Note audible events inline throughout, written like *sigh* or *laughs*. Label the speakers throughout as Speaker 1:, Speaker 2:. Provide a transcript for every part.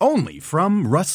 Speaker 1: Only from Rust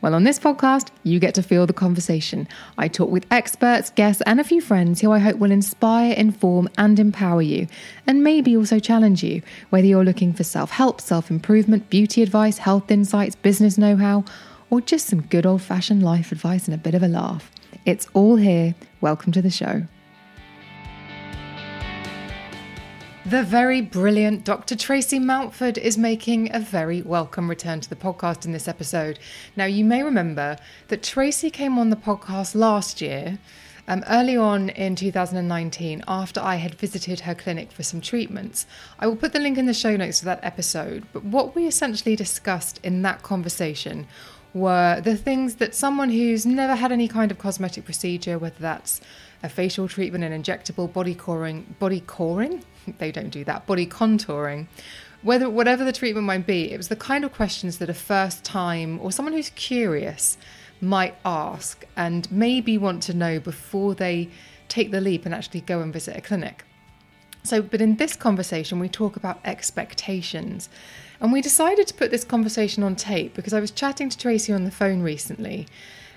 Speaker 2: Well, on this podcast, you get to feel the conversation. I talk with experts, guests, and a few friends who I hope will inspire, inform, and empower you, and maybe also challenge you, whether you're looking for self help, self improvement, beauty advice, health insights, business know how, or just some good old fashioned life advice and a bit of a laugh. It's all here. Welcome to the show. The very brilliant Dr. Tracy Mountford is making a very welcome return to the podcast in this episode. Now, you may remember that Tracy came on the podcast last year, um, early on in 2019, after I had visited her clinic for some treatments. I will put the link in the show notes to that episode, but what we essentially discussed in that conversation were the things that someone who's never had any kind of cosmetic procedure, whether that's a facial treatment, an injectable body coring, body coring, *laughs* they don't do that, body contouring. Whether whatever the treatment might be, it was the kind of questions that a first time or someone who's curious might ask and maybe want to know before they take the leap and actually go and visit a clinic. So, but in this conversation, we talk about expectations. And we decided to put this conversation on tape because I was chatting to Tracy on the phone recently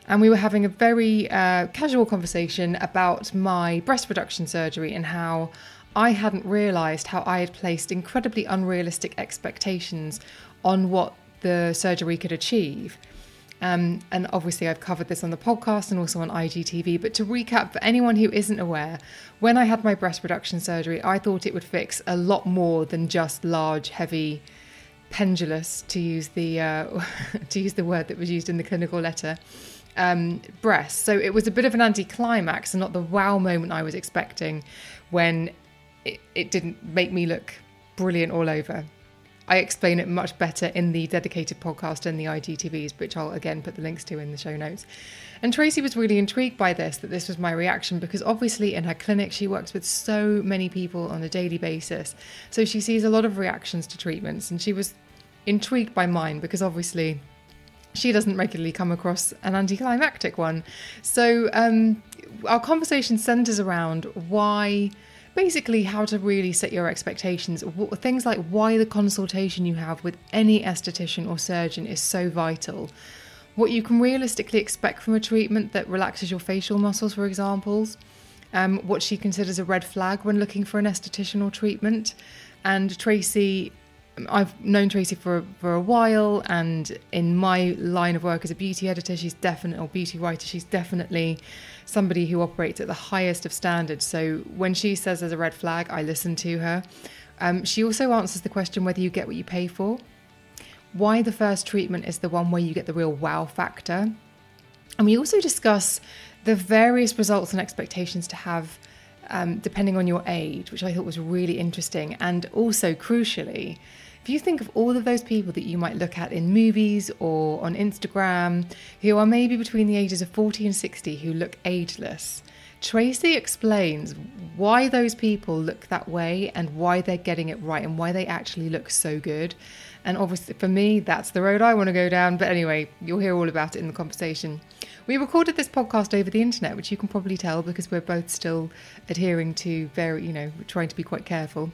Speaker 2: and we were having a very uh, casual conversation about my breast reduction surgery and how I hadn't realised how I had placed incredibly unrealistic expectations on what the surgery could achieve. Um, and obviously, I've covered this on the podcast and also on IGTV. But to recap, for anyone who isn't aware, when I had my breast reduction surgery, I thought it would fix a lot more than just large, heavy, pendulous, to use the uh, *laughs* to use the word that was used in the clinical letter, um, breasts. So it was a bit of an anticlimax and not the wow moment I was expecting when it, it didn't make me look brilliant all over. I explain it much better in the dedicated podcast and the IGTVs, which I'll again put the links to in the show notes. And Tracy was really intrigued by this, that this was my reaction, because obviously in her clinic, she works with so many people on a daily basis. So she sees a lot of reactions to treatments, and she was intrigued by mine because obviously she doesn't regularly come across an anticlimactic one. So um, our conversation centers around why basically how to really set your expectations. Things like why the consultation you have with any esthetician or surgeon is so vital. What you can realistically expect from a treatment that relaxes your facial muscles, for example. Um, what she considers a red flag when looking for an esthetician or treatment. And Tracy I've known Tracy for for a while, and in my line of work as a beauty editor, she's definitely or beauty writer, she's definitely somebody who operates at the highest of standards. So when she says there's a red flag, I listen to her. Um, she also answers the question whether you get what you pay for, why the first treatment is the one where you get the real wow factor, and we also discuss the various results and expectations to have. Um, depending on your age, which I thought was really interesting, and also crucially, if you think of all of those people that you might look at in movies or on Instagram who are maybe between the ages of 40 and 60 who look ageless, Tracy explains why those people look that way and why they're getting it right and why they actually look so good. And obviously, for me, that's the road I want to go down. But anyway, you'll hear all about it in the conversation. We recorded this podcast over the internet, which you can probably tell because we're both still adhering to very, you know, trying to be quite careful.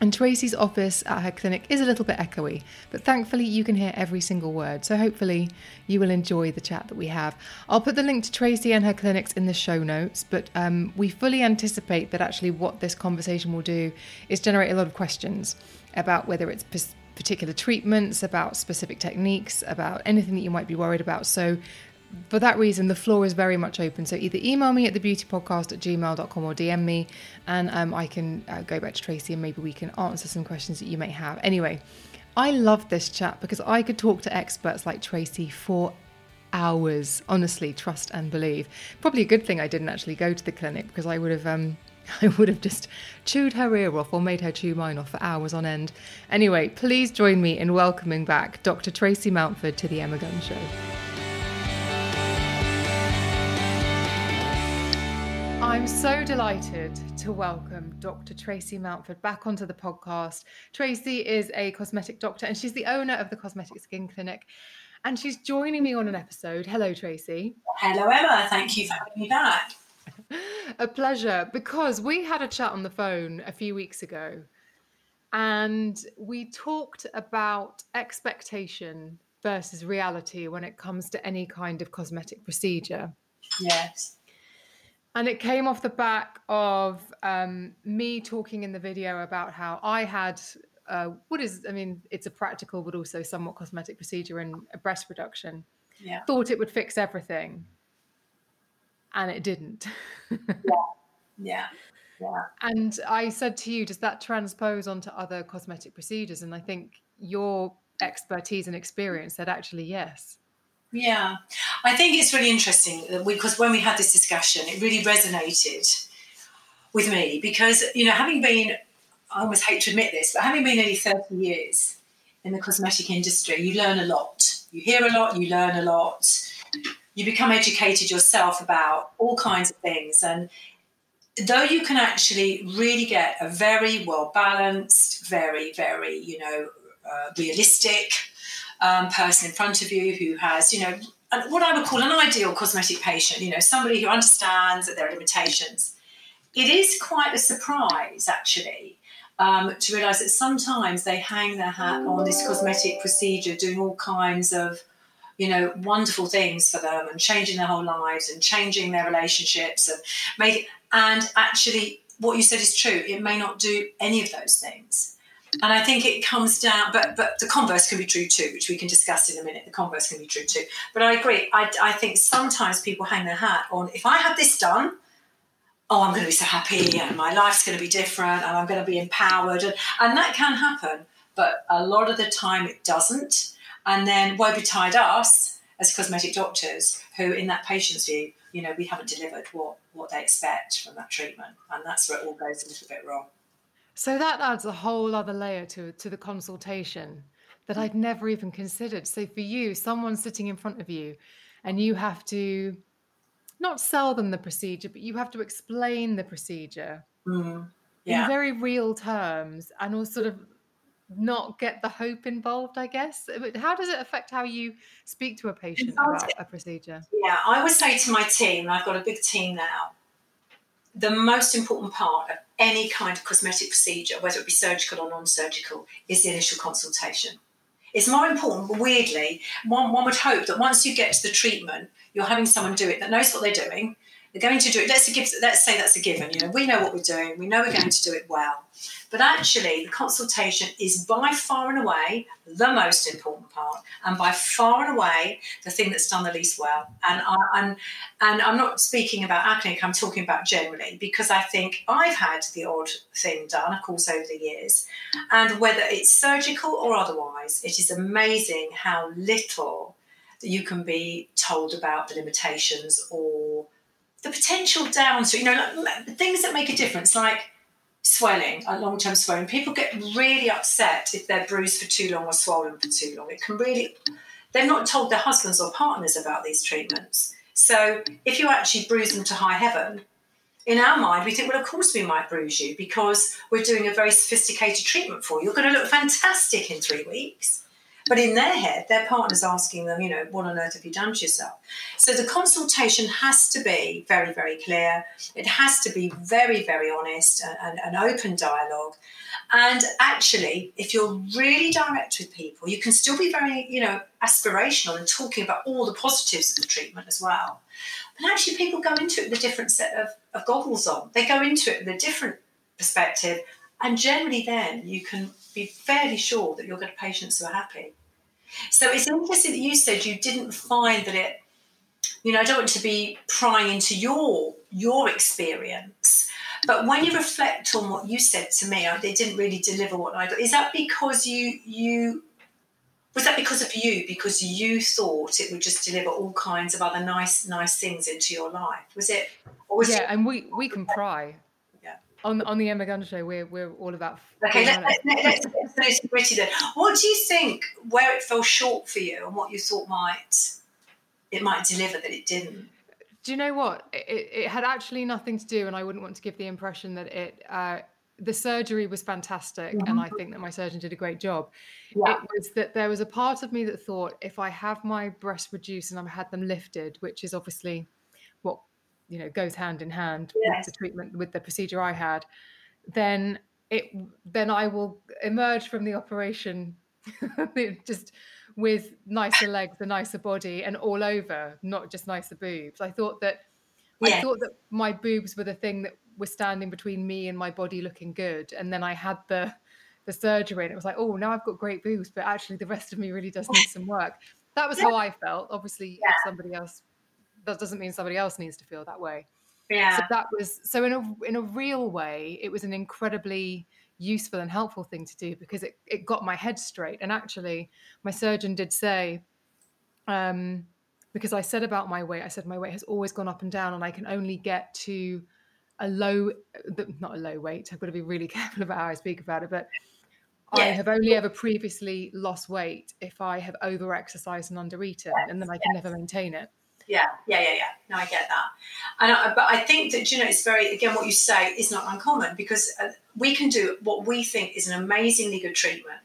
Speaker 2: And Tracy's office at her clinic is a little bit echoey, but thankfully you can hear every single word. So hopefully you will enjoy the chat that we have. I'll put the link to Tracy and her clinics in the show notes, but um, we fully anticipate that actually what this conversation will do is generate a lot of questions about whether it's particular treatments, about specific techniques, about anything that you might be worried about. So for that reason, the floor is very much open. So either email me at thebeautypodcast at gmail.com or DM me, and um, I can uh, go back to Tracy and maybe we can answer some questions that you may have. Anyway, I love this chat because I could talk to experts like Tracy for hours. Honestly, trust and believe. Probably a good thing I didn't actually go to the clinic because I would have. Um, *laughs* I would have just chewed her ear off or made her chew mine off for hours on end. Anyway, please join me in welcoming back Dr. Tracy Mountford to the Emma Guns Show. I'm so delighted to welcome Dr. Tracy Mountford back onto the podcast. Tracy is a cosmetic doctor and she's the owner of the Cosmetic Skin Clinic. And she's joining me on an episode. Hello, Tracy.
Speaker 3: Hello, Emma. Thank you for having me back. *laughs*
Speaker 2: a pleasure because we had a chat on the phone a few weeks ago and we talked about expectation versus reality when it comes to any kind of cosmetic procedure.
Speaker 3: Yes.
Speaker 2: And it came off the back of um, me talking in the video about how I had uh, what is, I mean, it's a practical but also somewhat cosmetic procedure in a breast reduction.
Speaker 3: Yeah.
Speaker 2: Thought it would fix everything, and it didn't. *laughs*
Speaker 3: yeah. Yeah. Yeah.
Speaker 2: And I said to you, does that transpose onto other cosmetic procedures? And I think your expertise and experience said actually yes.
Speaker 3: Yeah, I think it's really interesting because when we had this discussion, it really resonated with me because, you know, having been, I almost hate to admit this, but having been nearly 30 years in the cosmetic industry, you learn a lot. You hear a lot, you learn a lot, you become educated yourself about all kinds of things. And though you can actually really get a very well balanced, very, very, you know, uh, realistic, um, person in front of you who has, you know, what I would call an ideal cosmetic patient, you know, somebody who understands that there are limitations. It is quite a surprise, actually, um, to realise that sometimes they hang their hat on this cosmetic procedure, doing all kinds of, you know, wonderful things for them and changing their whole lives and changing their relationships and make and actually what you said is true. It may not do any of those things. And I think it comes down, but but the converse can be true too, which we can discuss in a minute. The converse can be true too. But I agree. I, I think sometimes people hang their hat on if I have this done, oh, I'm going to be so happy and my life's going to be different and I'm going to be empowered. And, and that can happen. But a lot of the time it doesn't. And then woe betide us as cosmetic doctors who, in that patient's view, you know, we haven't delivered what, what they expect from that treatment. And that's where it all goes a little bit wrong.
Speaker 2: So that adds a whole other layer to to the consultation that I'd never even considered. So for you, someone sitting in front of you and you have to not sell them the procedure, but you have to explain the procedure
Speaker 3: mm, yeah.
Speaker 2: in very real terms and also sort of not get the hope involved, I guess. But how does it affect how you speak to a patient about a procedure?
Speaker 3: Yeah, I would say to my team, I've got a big team now, the most important part of any kind of cosmetic procedure, whether it be surgical or non surgical, is the initial consultation. It's more important, weirdly, one, one would hope that once you get to the treatment, you're having someone do it that knows what they're doing, they're going to do it. Let's, give, let's say that's a given. You know, we know what we're doing. We know we're going to do it well. But actually, the consultation is by far and away the most important part, and by far and away the thing that's done the least well. And I, and and I'm not speaking about clinic. I'm talking about generally because I think I've had the odd thing done, of course, over the years, and whether it's surgical or otherwise, it is amazing how little you can be told about the limitations or the potential downside, you know, like, things that make a difference, like swelling, uh, long term swelling. People get really upset if they're bruised for too long or swollen for too long. It can really, they're not told their husbands or partners about these treatments. So if you actually bruise them to high heaven, in our mind, we think, well, of course we might bruise you because we're doing a very sophisticated treatment for you. You're going to look fantastic in three weeks. But in their head, their partner's asking them, you know, what on earth have you done to yourself? So the consultation has to be very, very clear. It has to be very, very honest and an open dialogue. And actually, if you're really direct with people, you can still be very, you know, aspirational and talking about all the positives of the treatment as well. But actually, people go into it with a different set of, of goggles on. They go into it with a different perspective. And generally, then you can be fairly sure that you'll get patients who are happy. So it's interesting that you said you didn't find that it, you know, I don't want to be prying into your your experience, but when you reflect on what you said to me, it didn't really deliver what I. Is that because you you was that because of you? Because you thought it would just deliver all kinds of other nice nice things into your life? Was it?
Speaker 2: Was yeah, it- and we we can pry on on the Emma Guns show, we're we're all about.
Speaker 3: Okay, let, us let's let's gritty then. What do you think? Where it fell short for you, and what you thought might it might deliver that it didn't?
Speaker 2: Do you know what? It, it had actually nothing to do, and I wouldn't want to give the impression that it. Uh, the surgery was fantastic, mm-hmm. and I think that my surgeon did a great job. Yeah. It was that there was a part of me that thought if I have my breasts reduced and I've had them lifted, which is obviously you know goes hand in hand yes. with the treatment with the procedure I had, then it then I will emerge from the operation *laughs* just with nicer legs, a nicer body, and all over, not just nicer boobs. I thought that I thought that my boobs were the thing that was standing between me and my body looking good, and then I had the the surgery, and it was like, oh, now I've got great boobs, but actually the rest of me really does need *laughs* some work. That was yeah. how I felt. Obviously, yeah. if somebody else that doesn't mean somebody else needs to feel that way.
Speaker 3: Yeah.
Speaker 2: So that was so in a in a real way, it was an incredibly useful and helpful thing to do because it, it got my head straight. And actually, my surgeon did say, um, because I said about my weight, I said my weight has always gone up and down, and I can only get to a low, not a low weight. I've got to be really *laughs* careful about how I speak about it, but yeah. I have only ever previously lost weight if I have over exercised and under eaten, yes. and then I can yes. never maintain it.
Speaker 3: Yeah, yeah, yeah, yeah. No, I get that. And I, but I think that you know it's very again what you say is not uncommon because uh, we can do what we think is an amazingly good treatment.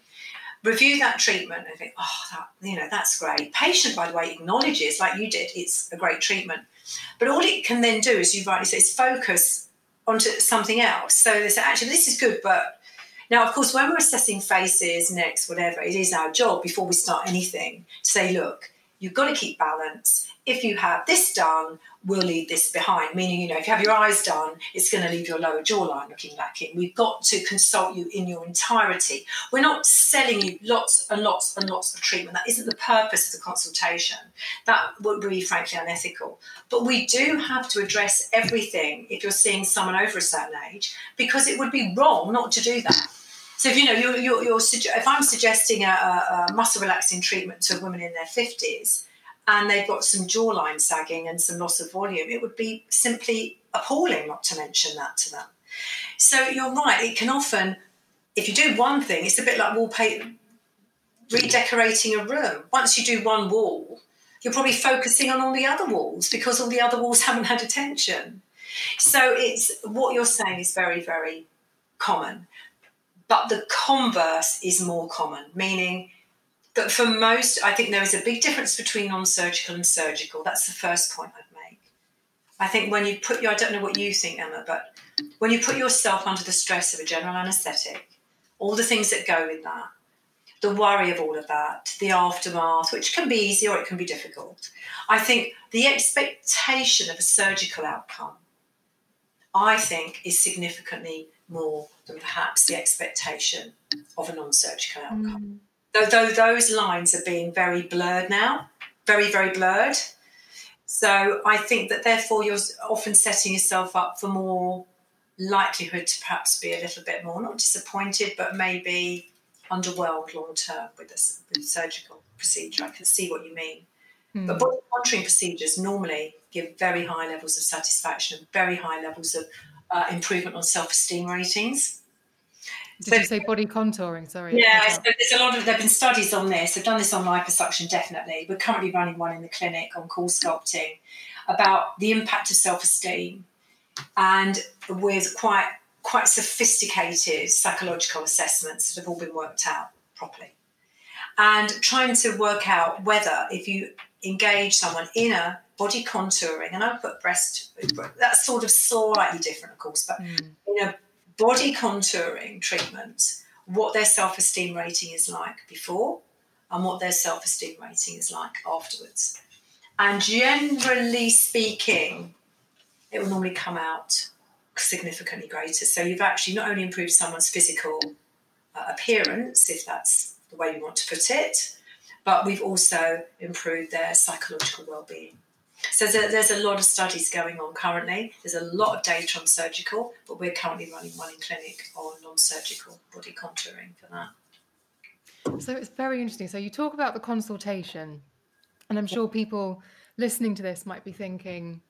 Speaker 3: Review that treatment and think, oh, that, you know, that's great. Patient, by the way, acknowledges, like you did, it's a great treatment. But all it can then do, as you rightly say, is focus onto something else. So they say, actually, this is good, but now, of course, when we're assessing faces, necks, whatever, it is our job before we start anything to say, look, you've got to keep balance if you have this done, we'll leave this behind. Meaning, you know, if you have your eyes done, it's going to leave your lower jawline looking lacking. We've got to consult you in your entirety. We're not selling you lots and lots and lots of treatment. That isn't the purpose of the consultation. That would be frankly unethical. But we do have to address everything if you're seeing someone over a certain age, because it would be wrong not to do that. So if you know you're, you're, you're if I'm suggesting a, a muscle relaxing treatment to women in their 50s, and they've got some jawline sagging and some loss of volume, it would be simply appalling not to mention that to them. So you're right, it can often, if you do one thing, it's a bit like wallpaper, redecorating a room. Once you do one wall, you're probably focusing on all the other walls because all the other walls *laughs* haven't had attention. So it's what you're saying is very, very common. But the converse is more common, meaning that for most, I think there is a big difference between non surgical and surgical. That's the first point I'd make. I think when you put your, I don't know what you think, Emma, but when you put yourself under the stress of a general anaesthetic, all the things that go with that, the worry of all of that, the aftermath, which can be easy or it can be difficult. I think the expectation of a surgical outcome, I think, is significantly more than perhaps the expectation of a non surgical outcome. Mm though those lines are being very blurred now, very, very blurred. So I think that therefore you're often setting yourself up for more likelihood to perhaps be a little bit more not disappointed, but maybe underwhelmed long term with a with surgical procedure. I can see what you mean. Mm. But body contouring procedures normally give very high levels of satisfaction and very high levels of uh, improvement on self esteem ratings.
Speaker 2: Did you say body contouring? Sorry.
Speaker 3: Yeah, so there's a lot of there have been studies on this. I've done this on liposuction, definitely. We're currently running one in the clinic on CoolSculpting about the impact of self-esteem and with quite quite sophisticated psychological assessments that have all been worked out properly. And trying to work out whether if you engage someone in a body contouring, and I put breast, that's sort of slightly different, of course, but mm. in a body contouring treatment, what their self esteem rating is like before and what their self esteem rating is like afterwards. And generally speaking, it will normally come out significantly greater. So you've actually not only improved someone's physical uh, appearance, if that's the way you want to put it, but we've also improved their psychological well-being. So there's a lot of studies going on currently. There's a lot of data on surgical, but we're currently running one in clinic on non-surgical body contouring for that.
Speaker 2: So it's very interesting. So you talk about the consultation, and I'm sure people listening to this might be thinking,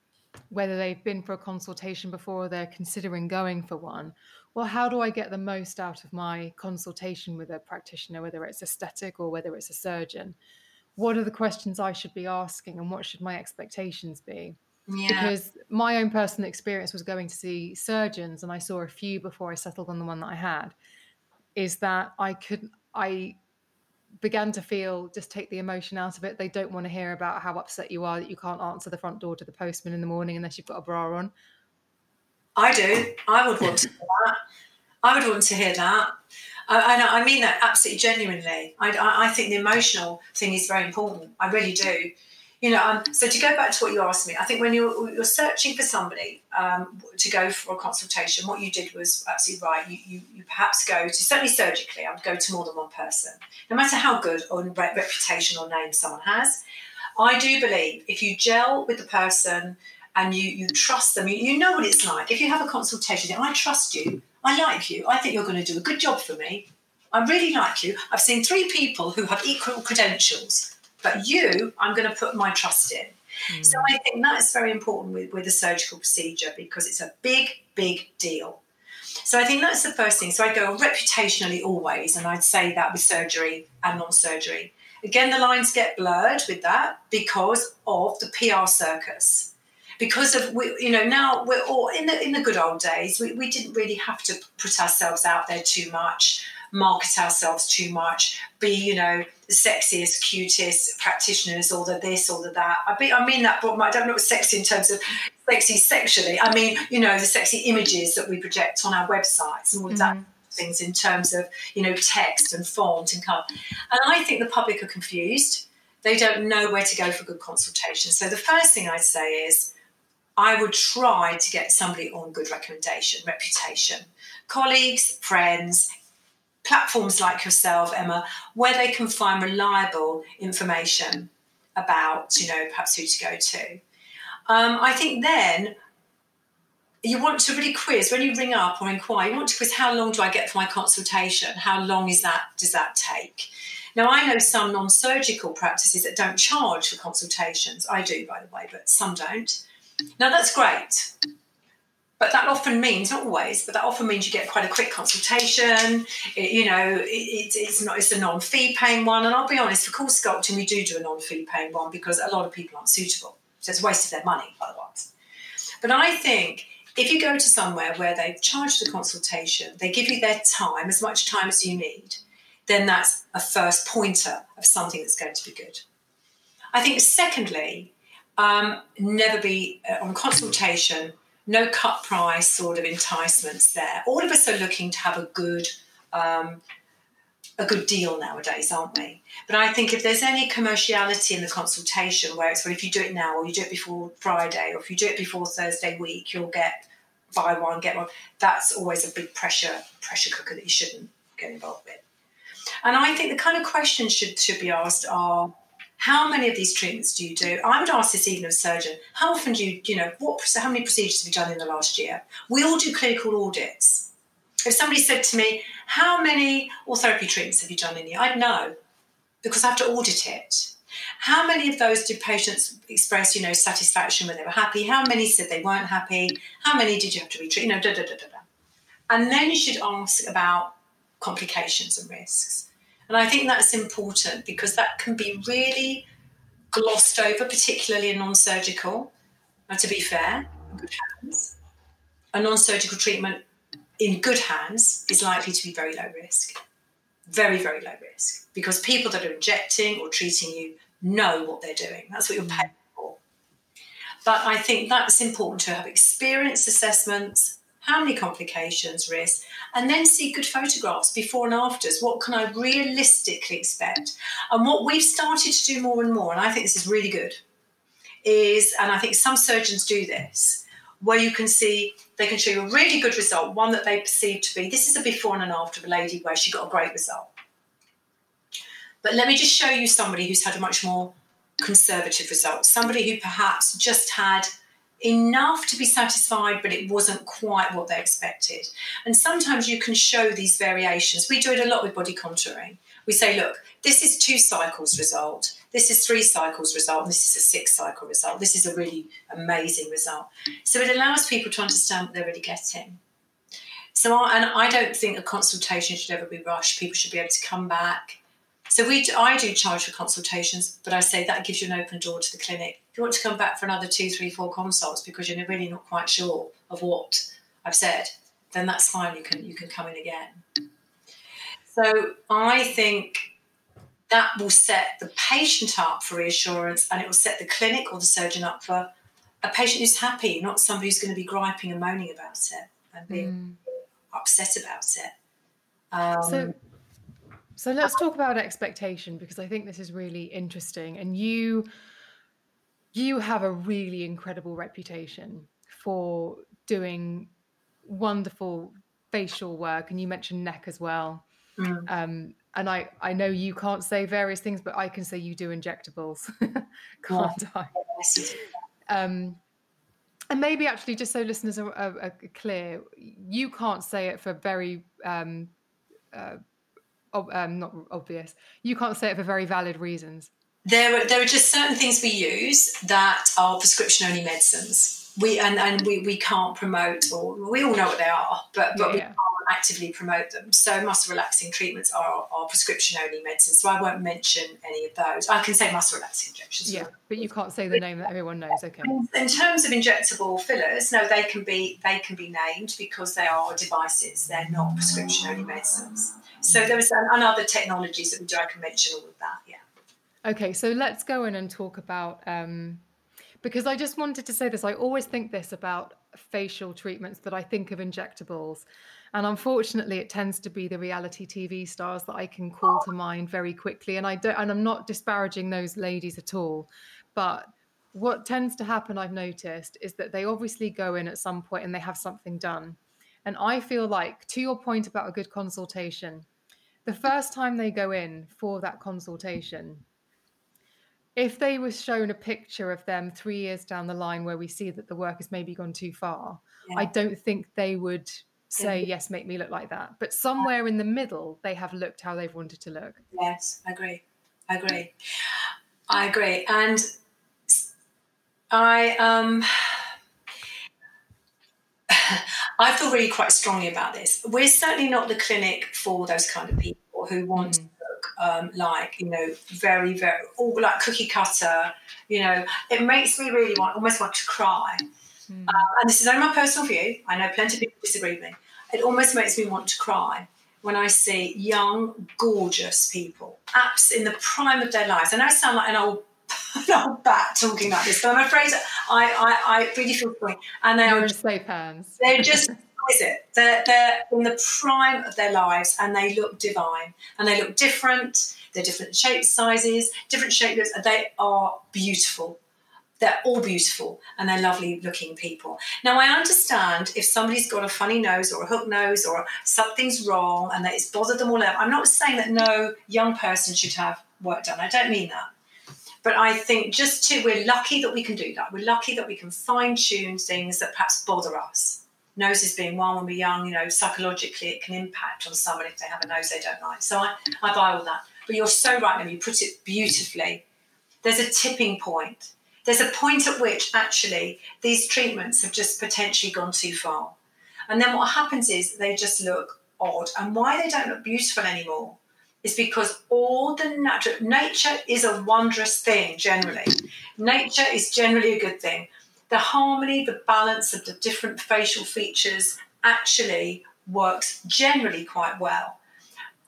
Speaker 2: whether they've been for a consultation before or they're considering going for one well how do i get the most out of my consultation with a practitioner whether it's aesthetic or whether it's a surgeon what are the questions i should be asking and what should my expectations be yeah. because my own personal experience was going to see surgeons and i saw a few before i settled on the one that i had is that i could i began to feel just take the emotion out of it. They don't want to hear about how upset you are that you can't answer the front door to the postman in the morning unless you've got a bra on.
Speaker 3: I do. I would want to hear that. I would want to hear that. And I mean that absolutely genuinely. I, I think the emotional thing is very important. I really do you know, um, so to go back to what you asked me, I think when you're, you're searching for somebody um, to go for a consultation, what you did was absolutely right. You, you, you, perhaps go to, certainly surgically, I would go to more than one person, no matter how good or reputation or name someone has. I do believe if you gel with the person and you, you trust them, you, you know what it's like. If you have a consultation, I trust you, I like you, I think you're going to do a good job for me. I really like you. I've seen three people who have equal credentials but you, I'm going to put my trust in. Mm. So I think that is very important with, with a surgical procedure because it's a big, big deal. So I think that's the first thing. So I go reputationally always, and I'd say that with surgery and non-surgery. Again, the lines get blurred with that because of the PR circus. Because of we, you know, now we're all in the in the good old days. We, we didn't really have to put ourselves out there too much market ourselves too much, be, you know, the sexiest, cutest practitioners all the this all the that. I, be, I mean that, but I don't know what sexy in terms of sexy sexually. I mean, you know, the sexy images that we project on our websites and all mm-hmm. that things in terms of, you know, text and font and color. And I think the public are confused. They don't know where to go for good consultation. So the first thing I'd say is, I would try to get somebody on good recommendation, reputation. Colleagues, friends, platforms like yourself, Emma, where they can find reliable information about, you know, perhaps who to go to. Um, I think then you want to really quiz when you ring up or inquire. You want to quiz how long do I get for my consultation? How long is that? Does that take? Now I know some non-surgical practices that don't charge for consultations. I do, by the way, but some don't. Now that's great. But that often means, not always, but that often means you get quite a quick consultation. It, you know, it, it, it's not it's a non-fee paying one. And I'll be honest, for CoolSculpting, we do do a non-fee paying one because a lot of people aren't suitable. So it's a waste of their money otherwise. But I think if you go to somewhere where they charge the consultation, they give you their time, as much time as you need, then that's a first pointer of something that's going to be good. I think, secondly, um, never be uh, on consultation no cut price sort of enticements there. All of us are looking to have a good um, a good deal nowadays, aren't we? But I think if there's any commerciality in the consultation, where it's well, if you do it now or you do it before Friday or if you do it before Thursday week, you'll get buy one get one. That's always a big pressure pressure cooker that you shouldn't get involved with. And I think the kind of questions should should be asked are how many of these treatments do you do? I would ask this even of a surgeon. How often do you, you know, what, how many procedures have you done in the last year? We all do clinical audits. If somebody said to me, how many therapy treatments have you done in a year? I'd know because I have to audit it. How many of those did patients express, you know, satisfaction when they were happy? How many said they weren't happy? How many did you have to retreat? You know, da da da da da. And then you should ask about complications and risks. And I think that's important because that can be really glossed over, particularly in non surgical. to be fair, good hands. a non surgical treatment in good hands is likely to be very low risk. Very, very low risk because people that are injecting or treating you know what they're doing. That's what you're mm. paying for. But I think that's important to have experience assessments, how many complications, risk, and then see good photographs before and afters. What can I realistically expect? And what we've started to do more and more, and I think this is really good, is, and I think some surgeons do this, where you can see they can show you a really good result, one that they perceive to be this is a before and an after of a lady where she got a great result. But let me just show you somebody who's had a much more conservative result, somebody who perhaps just had enough to be satisfied, but it wasn't quite what they expected. And sometimes you can show these variations. We do it a lot with body contouring. We say, look, this is two cycles result, this is three cycles result, this is a six cycle result. This is a really amazing result. So it allows people to understand what they're really getting. So, I, and I don't think a consultation should ever be rushed. People should be able to come back. So we, I do charge for consultations, but I say that gives you an open door to the clinic. If you want to come back for another two, three, four consults because you're really not quite sure of what I've said, then that's fine. You can you can come in again. So I think that will set the patient up for reassurance and it will set the clinic or the surgeon up for a patient who's happy, not somebody who's going to be griping and moaning about it and being mm. upset about it.
Speaker 2: Um, so, so let's talk about expectation because I think this is really interesting. And you, you have a really incredible reputation for doing wonderful facial work, and you mentioned neck as well. Mm. Um, and I, I know you can't say various things, but I can say you do injectables, *laughs* can't I? Um, and maybe actually, just so listeners are, are, are, clear, you can't say it for very um, uh, um, not obvious. You can't say it for very valid reasons.
Speaker 3: There, are, there are just certain things we use that are prescription only medicines. We and, and we, we can't promote, or we all know what they are, but but yeah, we can't actively promote them. So muscle relaxing treatments are, are prescription only medicines. So I won't mention any of those. I can say muscle relaxing injections.
Speaker 2: Yeah, but you can't say the name that everyone knows. Okay.
Speaker 3: In terms of injectable fillers, no, they can be they can be named because they are devices. They're not prescription only medicines. So there is and other technologies that we do. I can mention all of that. Yeah.
Speaker 2: Okay, so let's go in and talk about. Um, because I just wanted to say this. I always think this about facial treatments that I think of injectables. And unfortunately, it tends to be the reality TV stars that I can call to mind very quickly. And I don't, and I'm not disparaging those ladies at all, but what tends to happen, I've noticed, is that they obviously go in at some point and they have something done. And I feel like, to your point about a good consultation, the first time they go in for that consultation, if they were shown a picture of them three years down the line where we see that the work has maybe gone too far, yeah. I don't think they would say yes make me look like that. But somewhere in the middle they have looked how they've wanted to look.
Speaker 3: Yes i agree. I agree. I agree. And i um *sighs* I feel really quite strongly about this. We're certainly not the clinic for those kind of people who want mm. look um, like, you know, very, very, all like cookie cutter. You know, it makes me really want, almost want to cry Mm. Uh, and this is only my personal view. I know plenty of people disagree with me. It almost makes me want to cry when I see young, gorgeous people, apps in the prime of their lives. I know I sound like an old, *laughs* an old bat talking like this, but I'm afraid I, I, I really feel for
Speaker 2: And they You're are *laughs* just safe hands.
Speaker 3: They're just it? They're, they're in the prime of their lives and they look divine and they look different. They're different shapes, sizes, different shapes. They are beautiful. They're all beautiful and they're lovely looking people. Now, I understand if somebody's got a funny nose or a hook nose or something's wrong and that it's bothered them all out. I'm not saying that no young person should have work done. I don't mean that. But I think just to, we're lucky that we can do that. We're lucky that we can fine tune things that perhaps bother us. Noses being one when we're young, you know, psychologically it can impact on someone if they have a nose they don't like. So I, I buy all that. But you're so right, and you put it beautifully. There's a tipping point there's a point at which actually these treatments have just potentially gone too far. And then what happens is they just look odd. And why they don't look beautiful anymore is because all the natural nature is a wondrous thing generally. Nature is generally a good thing. the harmony, the balance of the different facial features actually works generally quite well.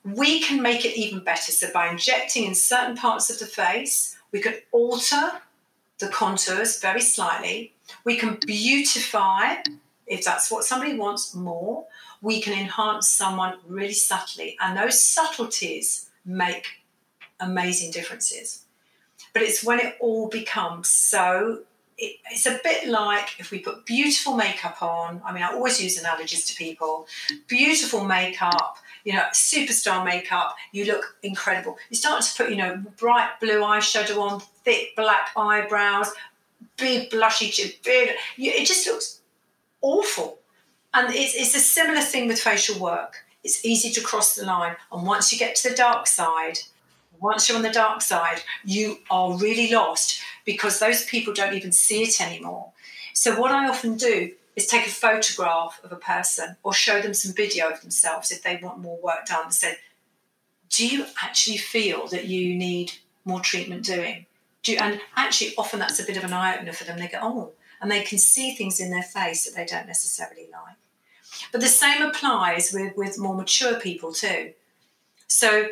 Speaker 3: We can make it even better. So, by injecting in certain parts of the face, we can alter the contours very slightly. We can beautify, if that's what somebody wants more. We can enhance someone really subtly. And those subtleties make amazing differences. But it's when it all becomes so it, it's a bit like if we put beautiful makeup on. I mean, I always use analogies to people. Beautiful makeup, you know, superstar makeup, you look incredible. You start to put, you know, bright blue eyeshadow on, thick black eyebrows, big blushy chin, big. it just looks awful. And it's, it's a similar thing with facial work. It's easy to cross the line. And once you get to the dark side, once you're on the dark side, you are really lost because those people don't even see it anymore. So, what I often do is take a photograph of a person or show them some video of themselves if they want more work done and say, Do you actually feel that you need more treatment doing? Do you, and actually, often that's a bit of an eye opener for them. They go, Oh, and they can see things in their face that they don't necessarily like. But the same applies with, with more mature people too. So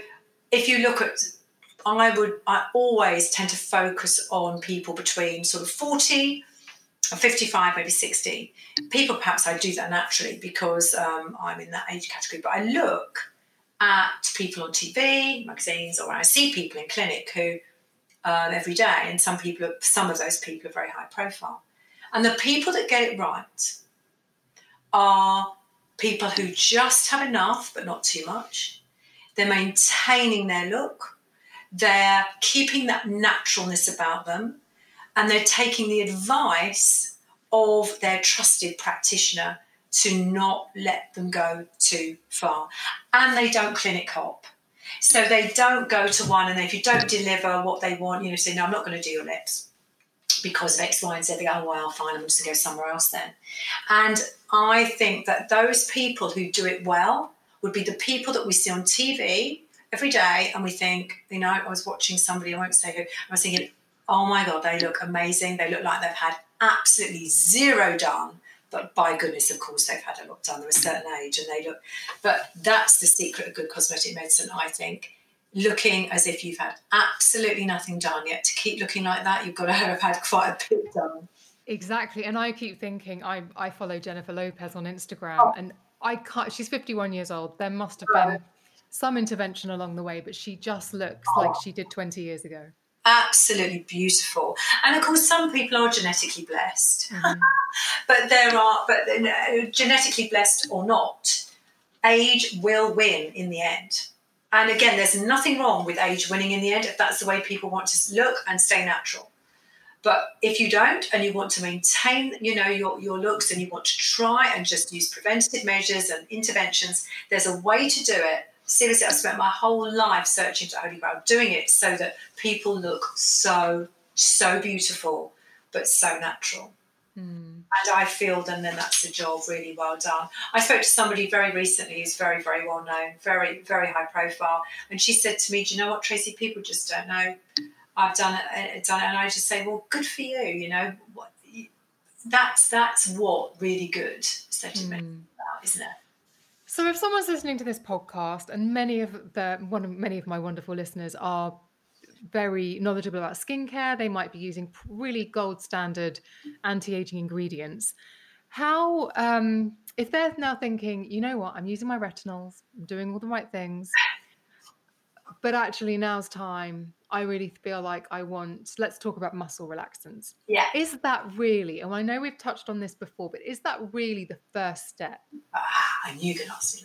Speaker 3: if you look at I would I always tend to focus on people between sort of 40 and 55, maybe 60. People perhaps I do that naturally because um, I'm in that age category, but I look at people on TV, magazines, or I see people in clinic who um, every day, and some people, are, some of those people are very high profile. And the people that get it right are people who just have enough but not too much. They're maintaining their look they're keeping that naturalness about them and they're taking the advice of their trusted practitioner to not let them go too far. And they don't clinic hop. So they don't go to one and if you don't deliver what they want, you know, say, no, I'm not going to do your lips because of X, Y, and Z. They go, oh, well, fine, I'm just going to go somewhere else then. And I think that those people who do it well would be the people that we see on TV every day and we think, you know, I was watching somebody, I won't say who, I was thinking, oh my God, they look amazing. They look like they've had absolutely zero done. But by goodness, of course, they've had a lot done. They're a certain age and they look, but that's the secret of good cosmetic medicine, I think. Looking as if you've had absolutely nothing done yet. To keep looking like that, you've got to *laughs* have had quite a bit done.
Speaker 2: Exactly. And I keep thinking, I, I follow Jennifer Lopez on Instagram oh. and I can't, she's 51 years old. There must have been some intervention along the way, but she just looks oh. like she did 20 years ago.
Speaker 3: Absolutely beautiful. And of course, some people are genetically blessed, mm-hmm. *laughs* but there are, but genetically blessed or not, age will win in the end. And again, there's nothing wrong with age winning in the end if that's the way people want to look and stay natural. But if you don't and you want to maintain, you know, your, your looks and you want to try and just use preventative measures and interventions, there's a way to do it seriously, I've spent my whole life searching for Holy Grail, doing it so that people look so, so beautiful, but so natural. Mm. And I feel then, then that's the job really well done. I spoke to somebody very recently who's very, very well known, very, very high profile, and she said to me, "Do you know what, Tracy? People just don't know I've done it, done it." And I just say, "Well, good for you. You know, that's that's what really good aesthetic mm. about, isn't it?"
Speaker 2: So, if someone's listening to this podcast, and many of the one of many of my wonderful listeners are very knowledgeable about skincare, they might be using really gold standard anti-aging ingredients. How, um, if they're now thinking, you know what, I'm using my retinols, I'm doing all the right things, but actually now's time I really feel like I want, let's talk about muscle relaxants.
Speaker 3: Yeah.
Speaker 2: Is that really, and I know we've touched on this before, but is that really the first step?
Speaker 3: I knew could ask me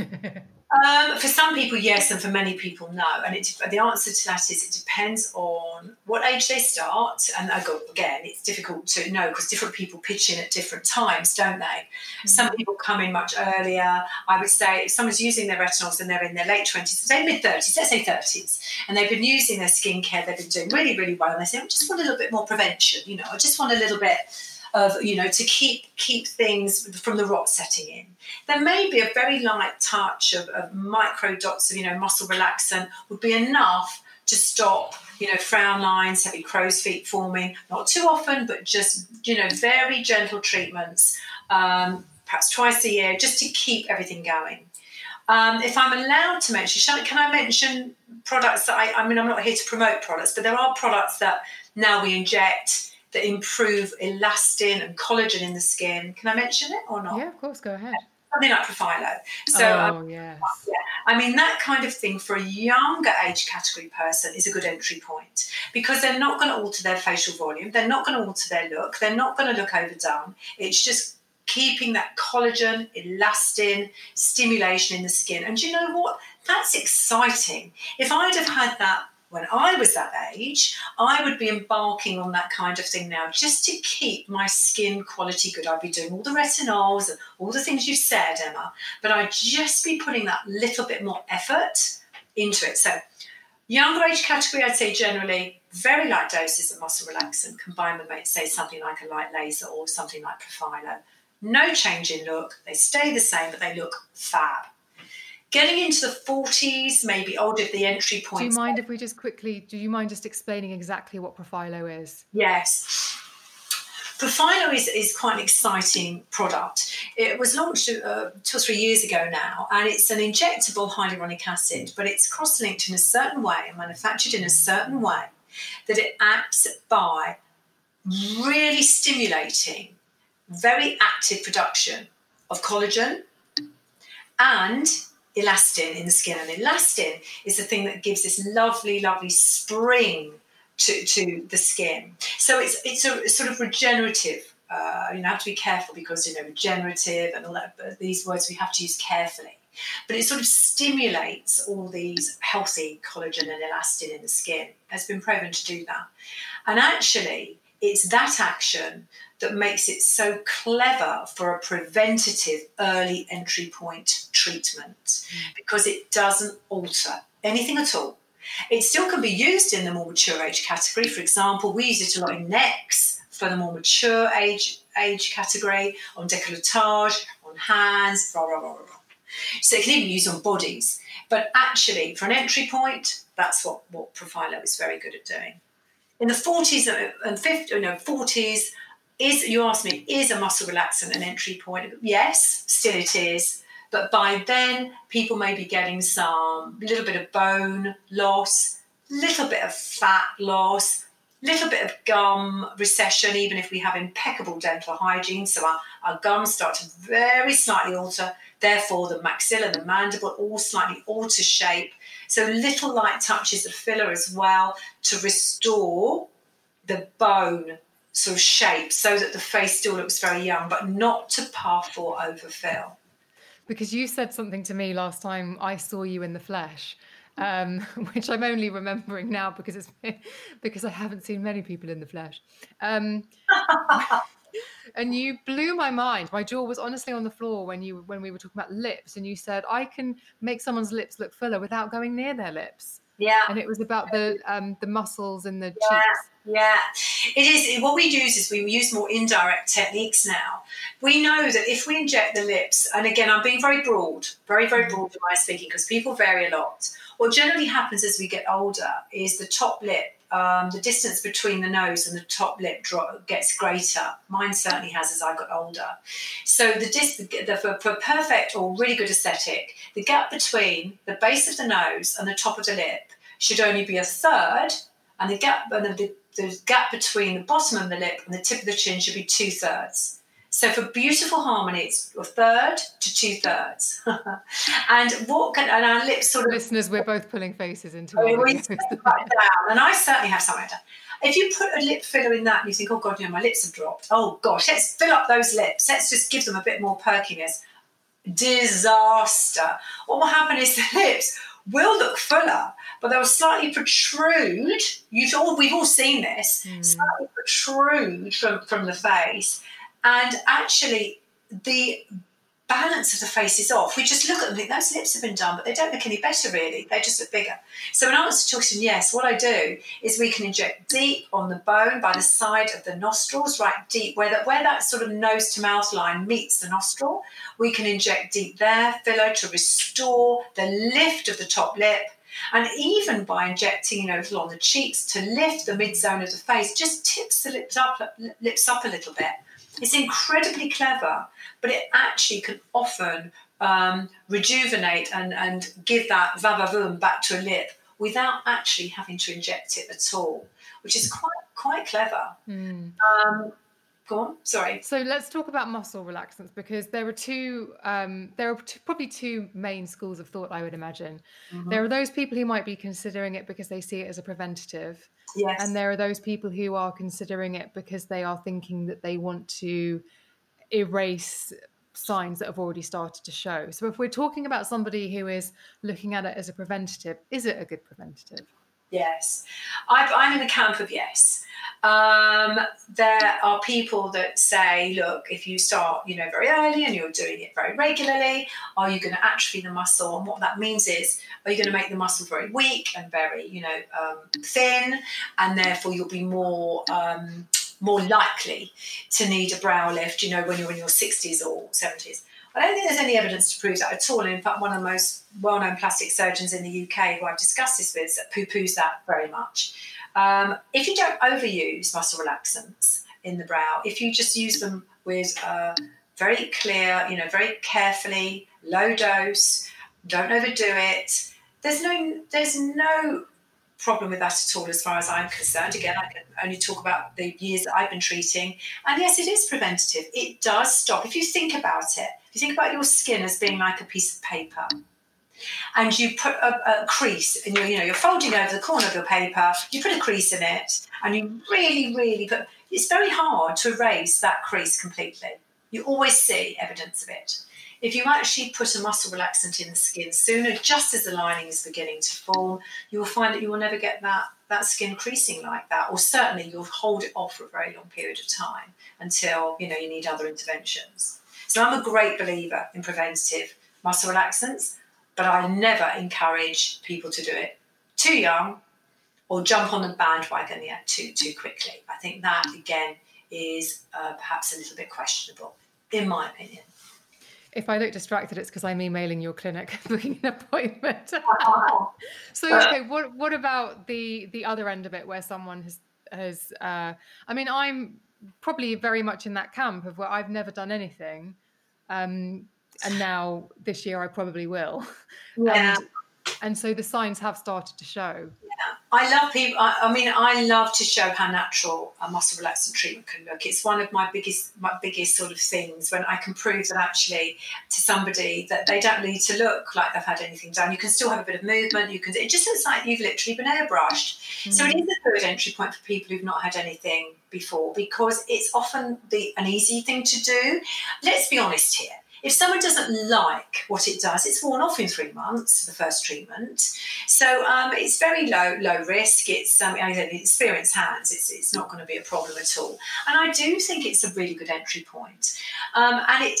Speaker 3: that. Um, for some people, yes, and for many people, no. And it, the answer to that is it depends on what age they start. And I go again, it's difficult to know because different people pitch in at different times, don't they? Mm-hmm. Some people come in much earlier. I would say if someone's using their retinols and they're in their late twenties, say mid thirties, let's say thirties, and they've been using their skincare, they've been doing really, really well, and they say, I just want a little bit more prevention. You know, I just want a little bit of you know to keep keep things from the rot setting in. There may be a very light touch of, of micro dots of you know muscle relaxant would be enough to stop, you know, frown lines, heavy crow's feet forming. Not too often, but just, you know, very gentle treatments, um, perhaps twice a year, just to keep everything going. Um, if I'm allowed to mention, shall can I mention products that I, I mean, I'm not here to promote products, but there are products that now we inject that improve elastin and collagen in the skin. Can I mention it or not?
Speaker 2: Yeah, of course, go ahead.
Speaker 3: Something like Profhilo. So,
Speaker 2: oh,
Speaker 3: um,
Speaker 2: yes.
Speaker 3: yeah, I mean, that kind of thing for a younger age category person is a good entry point because they're not going to alter their facial volume, they're not going to alter their look, they're not going to look overdone. It's just keeping that collagen, elastin, stimulation in the skin. And you know what? That's exciting. If I'd have had that when I was that age, I would be embarking on that kind of thing now just to keep my skin quality good. I'd be doing all the retinols and all the things you've said, Emma, but I'd just be putting that little bit more effort into it. So, younger age category, I'd say generally very light doses of muscle relaxant combined with, say, something like a light laser or something like Profhilo. No change in look, they stay the same, but they look fab. Getting into the 40s, maybe older, the entry point.
Speaker 2: Do you mind if we just quickly, do you mind just explaining exactly what Profhilo is?
Speaker 3: Yes. Profhilo is, is quite an exciting product. It was launched uh, two or three years ago now, and it's an injectable hyaluronic acid, but it's cross linked in a certain way and manufactured in a certain way that it acts by really stimulating very active production of collagen and elastin in the skin. And elastin is the thing that gives this lovely, lovely spring to, to the skin. So it's it's a sort of regenerative. Uh, you know, have to be careful because you know regenerative and all that. These words we have to use carefully. But it sort of stimulates all these healthy collagen and elastin in the skin. Has been proven to do that. And actually, it's that action that makes it so clever for a preventative early entry point treatment mm. because it doesn't alter anything at all. It still can be used in the more mature age category. For example, we use it a lot in necks for the more mature age age category, on décolletage, on hands, blah, blah, blah, blah. So it can even be used on bodies. But actually, for an entry point, that's what, what Profhilo is very good at doing. In the 40s and 50s, you know, 40s, is you asked me, is a muscle relaxant an entry point? Yes, still it is. But by then, people may be getting some little bit of bone loss, little bit of fat loss, little bit of gum recession, even if we have impeccable dental hygiene. So our, our gums start to very slightly alter. Therefore, the maxilla, the mandible, all slightly alter shape. So little light touches of filler as well to restore the bone sort of shape so that the face still looks very young, but not to puff or overfill.
Speaker 2: Because you said something to me last time I saw you in the flesh, um, *laughs* which I'm only remembering now because it's *laughs* because I haven't seen many people in the flesh. Um, *laughs* and you blew my mind. My jaw was honestly on the floor when you when we were talking about lips, and you said I can make someone's lips look fuller without going near their lips.
Speaker 3: Yeah.
Speaker 2: And it was about the um, the muscles and the
Speaker 3: yeah.
Speaker 2: cheeks.
Speaker 3: Yeah, it is. What we use is we use more indirect techniques now. We know that if we inject the lips, and again, I'm being very broad, very, very mm. broad in my speaking because people vary a lot. What generally happens as we get older is the top lip, um, the distance between the nose and the top lip gets greater. Mine certainly has as I got older. So the, dis- the for, for perfect or really good aesthetic, the gap between the base of the nose and the top of the lip should only be a third, and the gap and the the gap between the bottom of the lip and the tip of the chin should be two thirds. So for beautiful harmony, it's a third to two thirds. *laughs* and what can and our lips sort of
Speaker 2: listeners, we're both pulling faces into
Speaker 3: it. We down, and I certainly have something that. If you put a lip filler in that and you think, oh god, you know, my lips have dropped. Oh gosh, let's fill up those lips. Let's just give them a bit more perkiness. Disaster. What will happen is the *laughs* lips will look fuller, but they'll slightly protrude. You've all we've all seen this, mm. slightly protrude from, from the face. And actually the balance of the face is off. We just look at them and think those lips have been done, but they don't look any better really. They just look bigger. So in answer to your question, yes, what I do is we can inject deep on the bone by the side of the nostrils, right deep, where that where that sort of nose to mouth line meets the nostril. We can inject deep there, filler to restore the lift of the top lip. And even by injecting, you know, on the cheeks to lift the mid zone of the face, just tips the lips up, lips up a little bit. It's incredibly clever, but it actually can often um, rejuvenate and, and give that vavavoom back to a lip without actually having to inject it at all, which is quite quite clever. Mm. Um, go on sorry
Speaker 2: so let's talk about muscle relaxants because there are two um, there are probably two main schools of thought i would imagine mm-hmm. there are those people who might be considering it because they see it as a preventative
Speaker 3: yes.
Speaker 2: and there are those people who are considering it because they are thinking that they want to erase signs that have already started to show so if we're talking about somebody who is looking at it as a preventative is it a good preventative
Speaker 3: Yes, i am in the camp of yes. Um, there are people that say, look, if you start, you know, very early and you're doing it very regularly, are you going to atrophy the muscle? And what that means is, are you going to make the muscle very weak and very, you know, um, thin, and therefore you'll be more um, more likely to need a brow lift, you know, when you're in your 60s or 70s. I don't think there's any evidence to prove that at all. In fact, one of the most well known plastic surgeons in the UK who I've discussed this with poo poos that very much. Um, if you don't overuse muscle relaxants in the brow, if you just use them with very clear, you know, very carefully, low dose, don't overdo it. There's no, there's no problem with that at all as far as I'm concerned. Again, I can only talk about the years that I've been treating. And yes, it is preventative. It does stop. If you think about it, if you think about your skin as being like a piece of paper, and you put a, a crease and you're, you know, you're folding over the corner of your paper, you put a crease in it, and you really, really put it's very hard to erase that crease completely. You always see evidence of it. If you actually put a muscle relaxant in the skin sooner, just as the lining is beginning to form, you will find that you will never get that, that skin creasing like that, or certainly you'll hold it off for a very long period of time until you know you need other interventions. So I'm a great believer in preventative muscle relaxants, but I never encourage people to do it too young or jump on the bandwagon yet too too quickly. I think that again is uh, perhaps a little bit questionable, in my opinion.
Speaker 2: If I look distracted, it's because I'm emailing your clinic *laughs* booking an appointment. *laughs* so, okay, what what about the the other end of it, where someone has has? Uh, I mean, I'm probably very much in that camp of where I've never done anything, um, and now this year I probably will. *laughs*
Speaker 3: Yeah.
Speaker 2: And, and so the signs have started to show.
Speaker 3: I love people. I, I, mean, I love to show how natural a muscle relaxant treatment can look. It's one of my biggest, my biggest sort of things when I can prove that actually to somebody that they don't need to look like they've had anything done. You can still have a bit of movement. You can. It just looks like you've literally been airbrushed. Mm. So it is a good entry point for people who've not had anything before because it's often the an easy thing to do. Let's be honest here if someone doesn't like what it does, it's worn off in three months, the first treatment. So um, it's very low low risk. It's um, experienced hands. It's, it's not going to be a problem at all. And I do think it's a really good entry point. Um, and it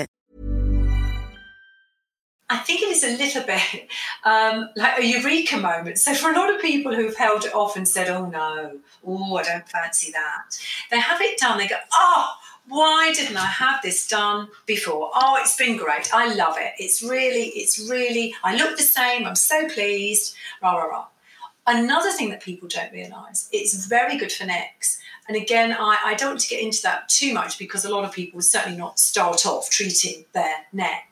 Speaker 3: I think it is a little *laughs* bit um, like a eureka moment. So for a lot of people who've held it off and said, "Oh no, oh I don't fancy that," they have it done. They go, "Oh." Why didn't I have this done before? Oh, it's been great. I love it. It's really, it's really, I look the same. I'm so pleased. Rah, rah, rah. Another thing that people don't realise, it's very good for necks. And again, I, I, don't want to get into that too much because a lot of people certainly not start off treating their neck.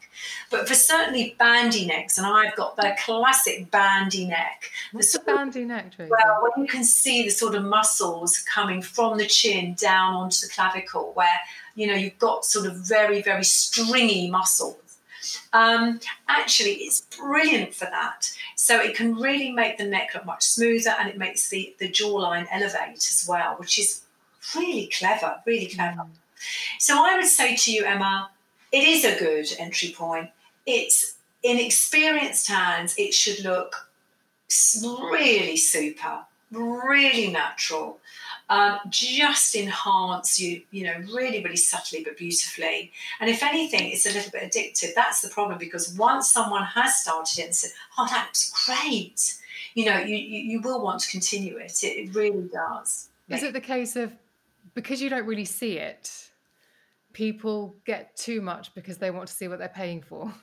Speaker 3: But for certainly bandy necks, and I've got the classic bandy neck.
Speaker 2: What's the bandy neck,
Speaker 3: Tracy? Well, when you can see the sort of muscles coming from the chin down onto the clavicle, where you know you've got sort of very, very stringy muscles. Um, actually, it's brilliant for that. So it can really make the neck look much smoother, and it makes the the jawline elevate as well, which is really clever, really clever. Mm. So I would say to you, Emma, it is a good entry point. It's in experienced hands, it should look really super, really natural. Um, just enhance you, you know, really, really subtly but beautifully. And if anything, it's a little bit addictive. That's the problem because once someone has started it and said, "Oh, that's great," you know, you, you, will want to continue it. It, it really does.
Speaker 2: Is it the case of because you don't really see it, people get too much because they want to see what they're paying for?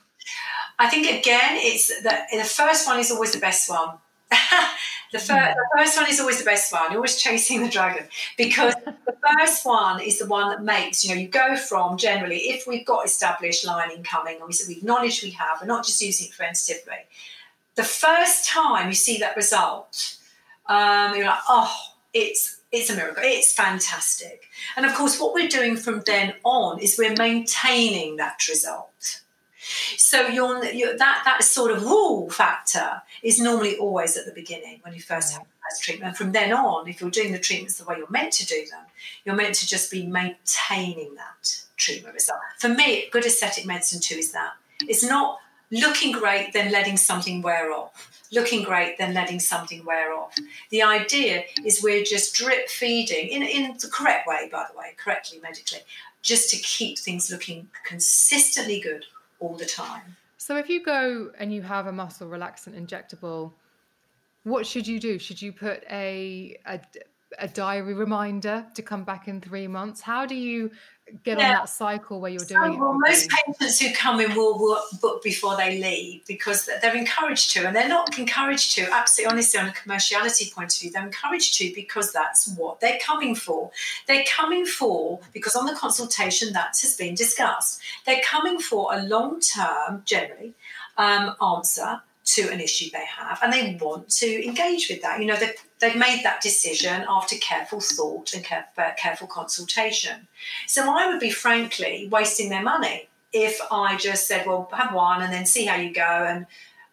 Speaker 3: I think again, it's the, the first one is always the best one. *laughs* the, fir- mm. the, first one is always the best one. You're always chasing the dragon because *laughs* the first one is the one that makes you know you go from generally if we've got established lining coming and we we acknowledge we have, we're not just using it preventatively. The first time you see that result, um, you're like, oh, it's it's a miracle. It's fantastic. And of course, what we're doing from then on is we're maintaining that result. So you're, you're, that that sort of rule factor is normally always at the beginning when you first have mm. a treatment. And from then on, if you're doing the treatments the way you're meant to do them, you're meant to just be maintaining that treatment result. For me, good aesthetic medicine too is that it's not looking great then letting something wear off looking great then letting something wear off the idea is we're just drip feeding in, in the correct way by the way correctly medically just to keep things looking consistently good all the time.
Speaker 2: So if you go and you have a muscle relaxant injectable, what should you do? Should you put a, a a diary reminder to come back in three months? How do you get yeah. on that cycle where you're doing so,
Speaker 3: well, it? most patients who come in will, will book before they leave because they're encouraged to, and they're not encouraged to, absolutely honestly, on a commerciality point of view, they're encouraged to because that's what they're coming for. They're coming for, because on the consultation that has been discussed, they're coming for a long term, generally, um, answer to an issue they have and they want to engage with that. You know, they've, they've made that decision after careful thought and uh, careful consultation. So I would be frankly wasting their money if I just said, well, have one and then see how you go and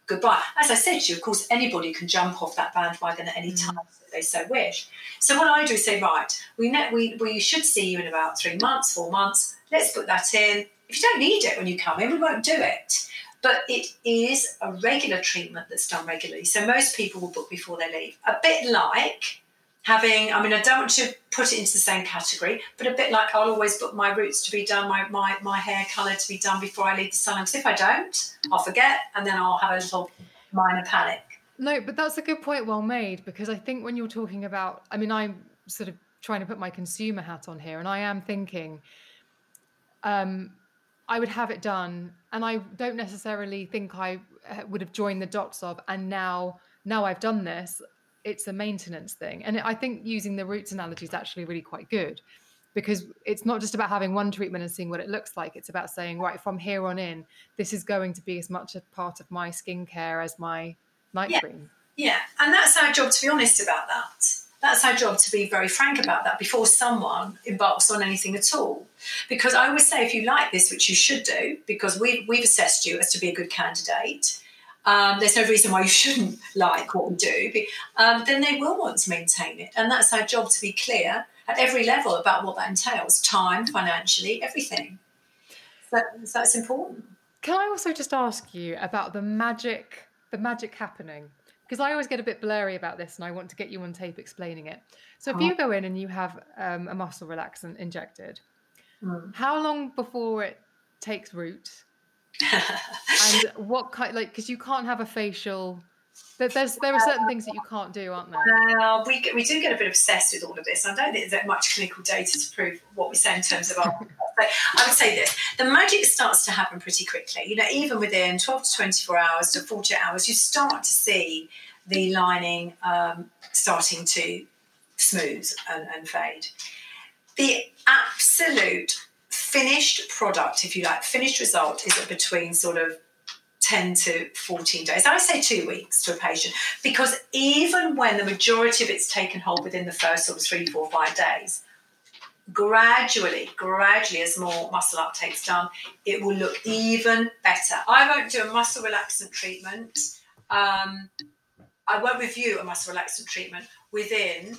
Speaker 3: goodbye. As I said to you, of course, anybody can jump off that bandwagon at any mm. time if they so wish. So what I do is say, right, we, ne- we, we should see you in about three months, four months. Let's put that in. If you don't need it when you come in, we won't do it but it is a regular treatment that's done regularly. So most people will book before they leave. A bit like having, I mean, I don't want to put it into the same category, but a bit like I'll always book my roots to be done, my, my, my hair colour to be done before I leave the salon. Because if I don't, I'll forget and then I'll have a little minor panic.
Speaker 2: No, but that's a good point, well made, because I think when you're talking about, I mean, I'm sort of trying to put my consumer hat on here, and I am thinking, um, I would have it done, and I don't necessarily think I uh, would have joined the dots of. And now, now I've done this. It's a maintenance thing, and I think using the roots analogy is actually really quite good because it's not just about having one treatment and seeing what it looks like. It's about saying, right, from here on in, this is going to be as much a part of my skincare as my night
Speaker 3: yeah.
Speaker 2: cream.
Speaker 3: Yeah, and that's our job to be honest about that that's our job to be very frank about that before someone embarks on anything at all. Because I always say, if you like this, which you should do, because we've, we've assessed you as to be a good candidate, um, there's no reason why you *laughs* shouldn't like what we do, um, then they will want to maintain it. And that's our job to be clear at every level about what that entails time, financially, everything. So, so that's important.
Speaker 2: Can I also just ask you about the magic, the magic happening because I always get a bit blurry about this and I want to get you on tape explaining it. So if oh. you go in and you have um, a muscle relaxant injected, mm. how long before it takes root? *laughs* and what kind like because you can't have a facial there's there are certain things that you can't do, aren't there?
Speaker 3: Uh, we we do get a bit obsessed with all of this. I don't think there's much clinical data to prove what we say in terms of our. *laughs* but I would say this: the magic starts to happen pretty quickly. You know, even within 12 to 24 hours to 48 hours, you start to see the lining um, starting to smooth and, and fade. The absolute finished product, if you like, finished result is between sort of 10 to 14 days. I say two weeks to a patient because even when the majority of it's taken hold within the first sort of three, four, five days, gradually, gradually, as more muscle uptake's done, it will look even better. I won't do a muscle relaxant treatment. Um, I won't review a muscle relaxant treatment within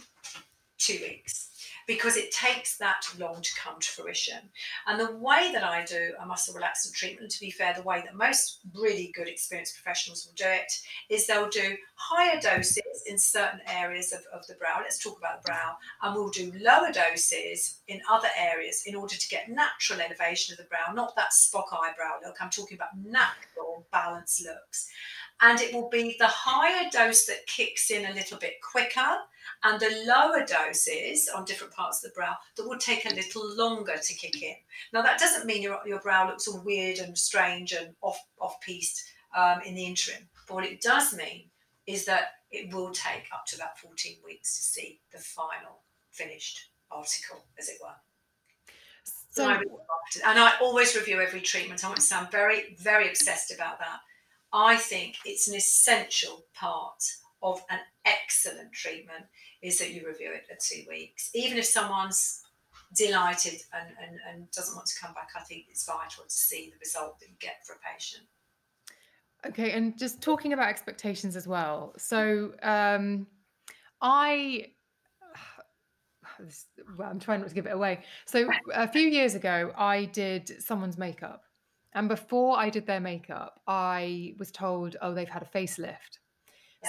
Speaker 3: two weeks because it takes that long to come to fruition. And the way that I do a muscle relaxant treatment, to be fair, the way that most really good experienced professionals will do it is they'll do higher doses in certain areas of, of the brow. Let's talk about the brow. And we'll do lower doses in other areas in order to get natural elevation of the brow, not that Spock eyebrow look. I'm talking about natural balanced looks. And it will be the higher dose that kicks in a little bit quicker and the lower doses on different parts of the brow that will take a little longer to kick in. Now, that doesn't mean your, your brow looks all weird and strange and off, off-pieced um, in the interim. But what it does mean is that it will take up to about 14 weeks to see the final finished article, as it were. So, and I, and I always review every treatment. I want to sound very, very obsessed about that. I think it's an essential part of an excellent treatment is that you review it at two weeks. Even if someone's delighted and, and, and doesn't want to come back, I think it's vital to see the result that you get for a patient.
Speaker 2: Okay, and just talking about expectations as well. So um, I *sighs* well, I'm trying not to give it away. So a few years ago, I did someone's makeup, and before I did their makeup, I was told, "Oh, they've had a facelift."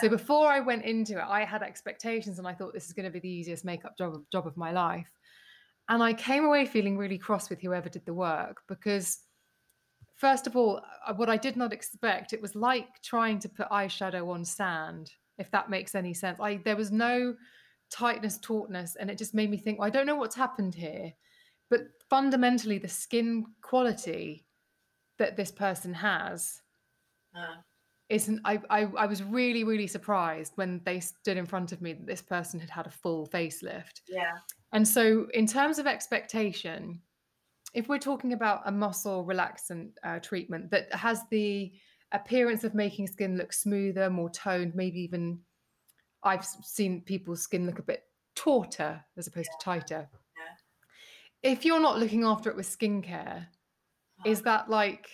Speaker 2: So before I went into it, I had expectations and I thought this is going to be the easiest makeup job of, job of my life. And I came away feeling really cross with whoever did the work because, first of all, uh, what I did not expect, it was like trying to put eyeshadow on sand, if that makes any sense. I there was no tightness, tautness, and it just made me think, well, I don't know what's happened here. But fundamentally, the skin quality that this person has uh isn't I, I i was really really surprised when they stood in front of me that this person had had a full facelift
Speaker 3: yeah
Speaker 2: and so in terms of expectation if we're talking about a muscle relaxant uh, treatment that has the appearance of making skin look smoother more toned maybe even i've seen people's skin look a bit tauter as opposed yeah. to tighter yeah. if you're not looking after it with skincare. Is that like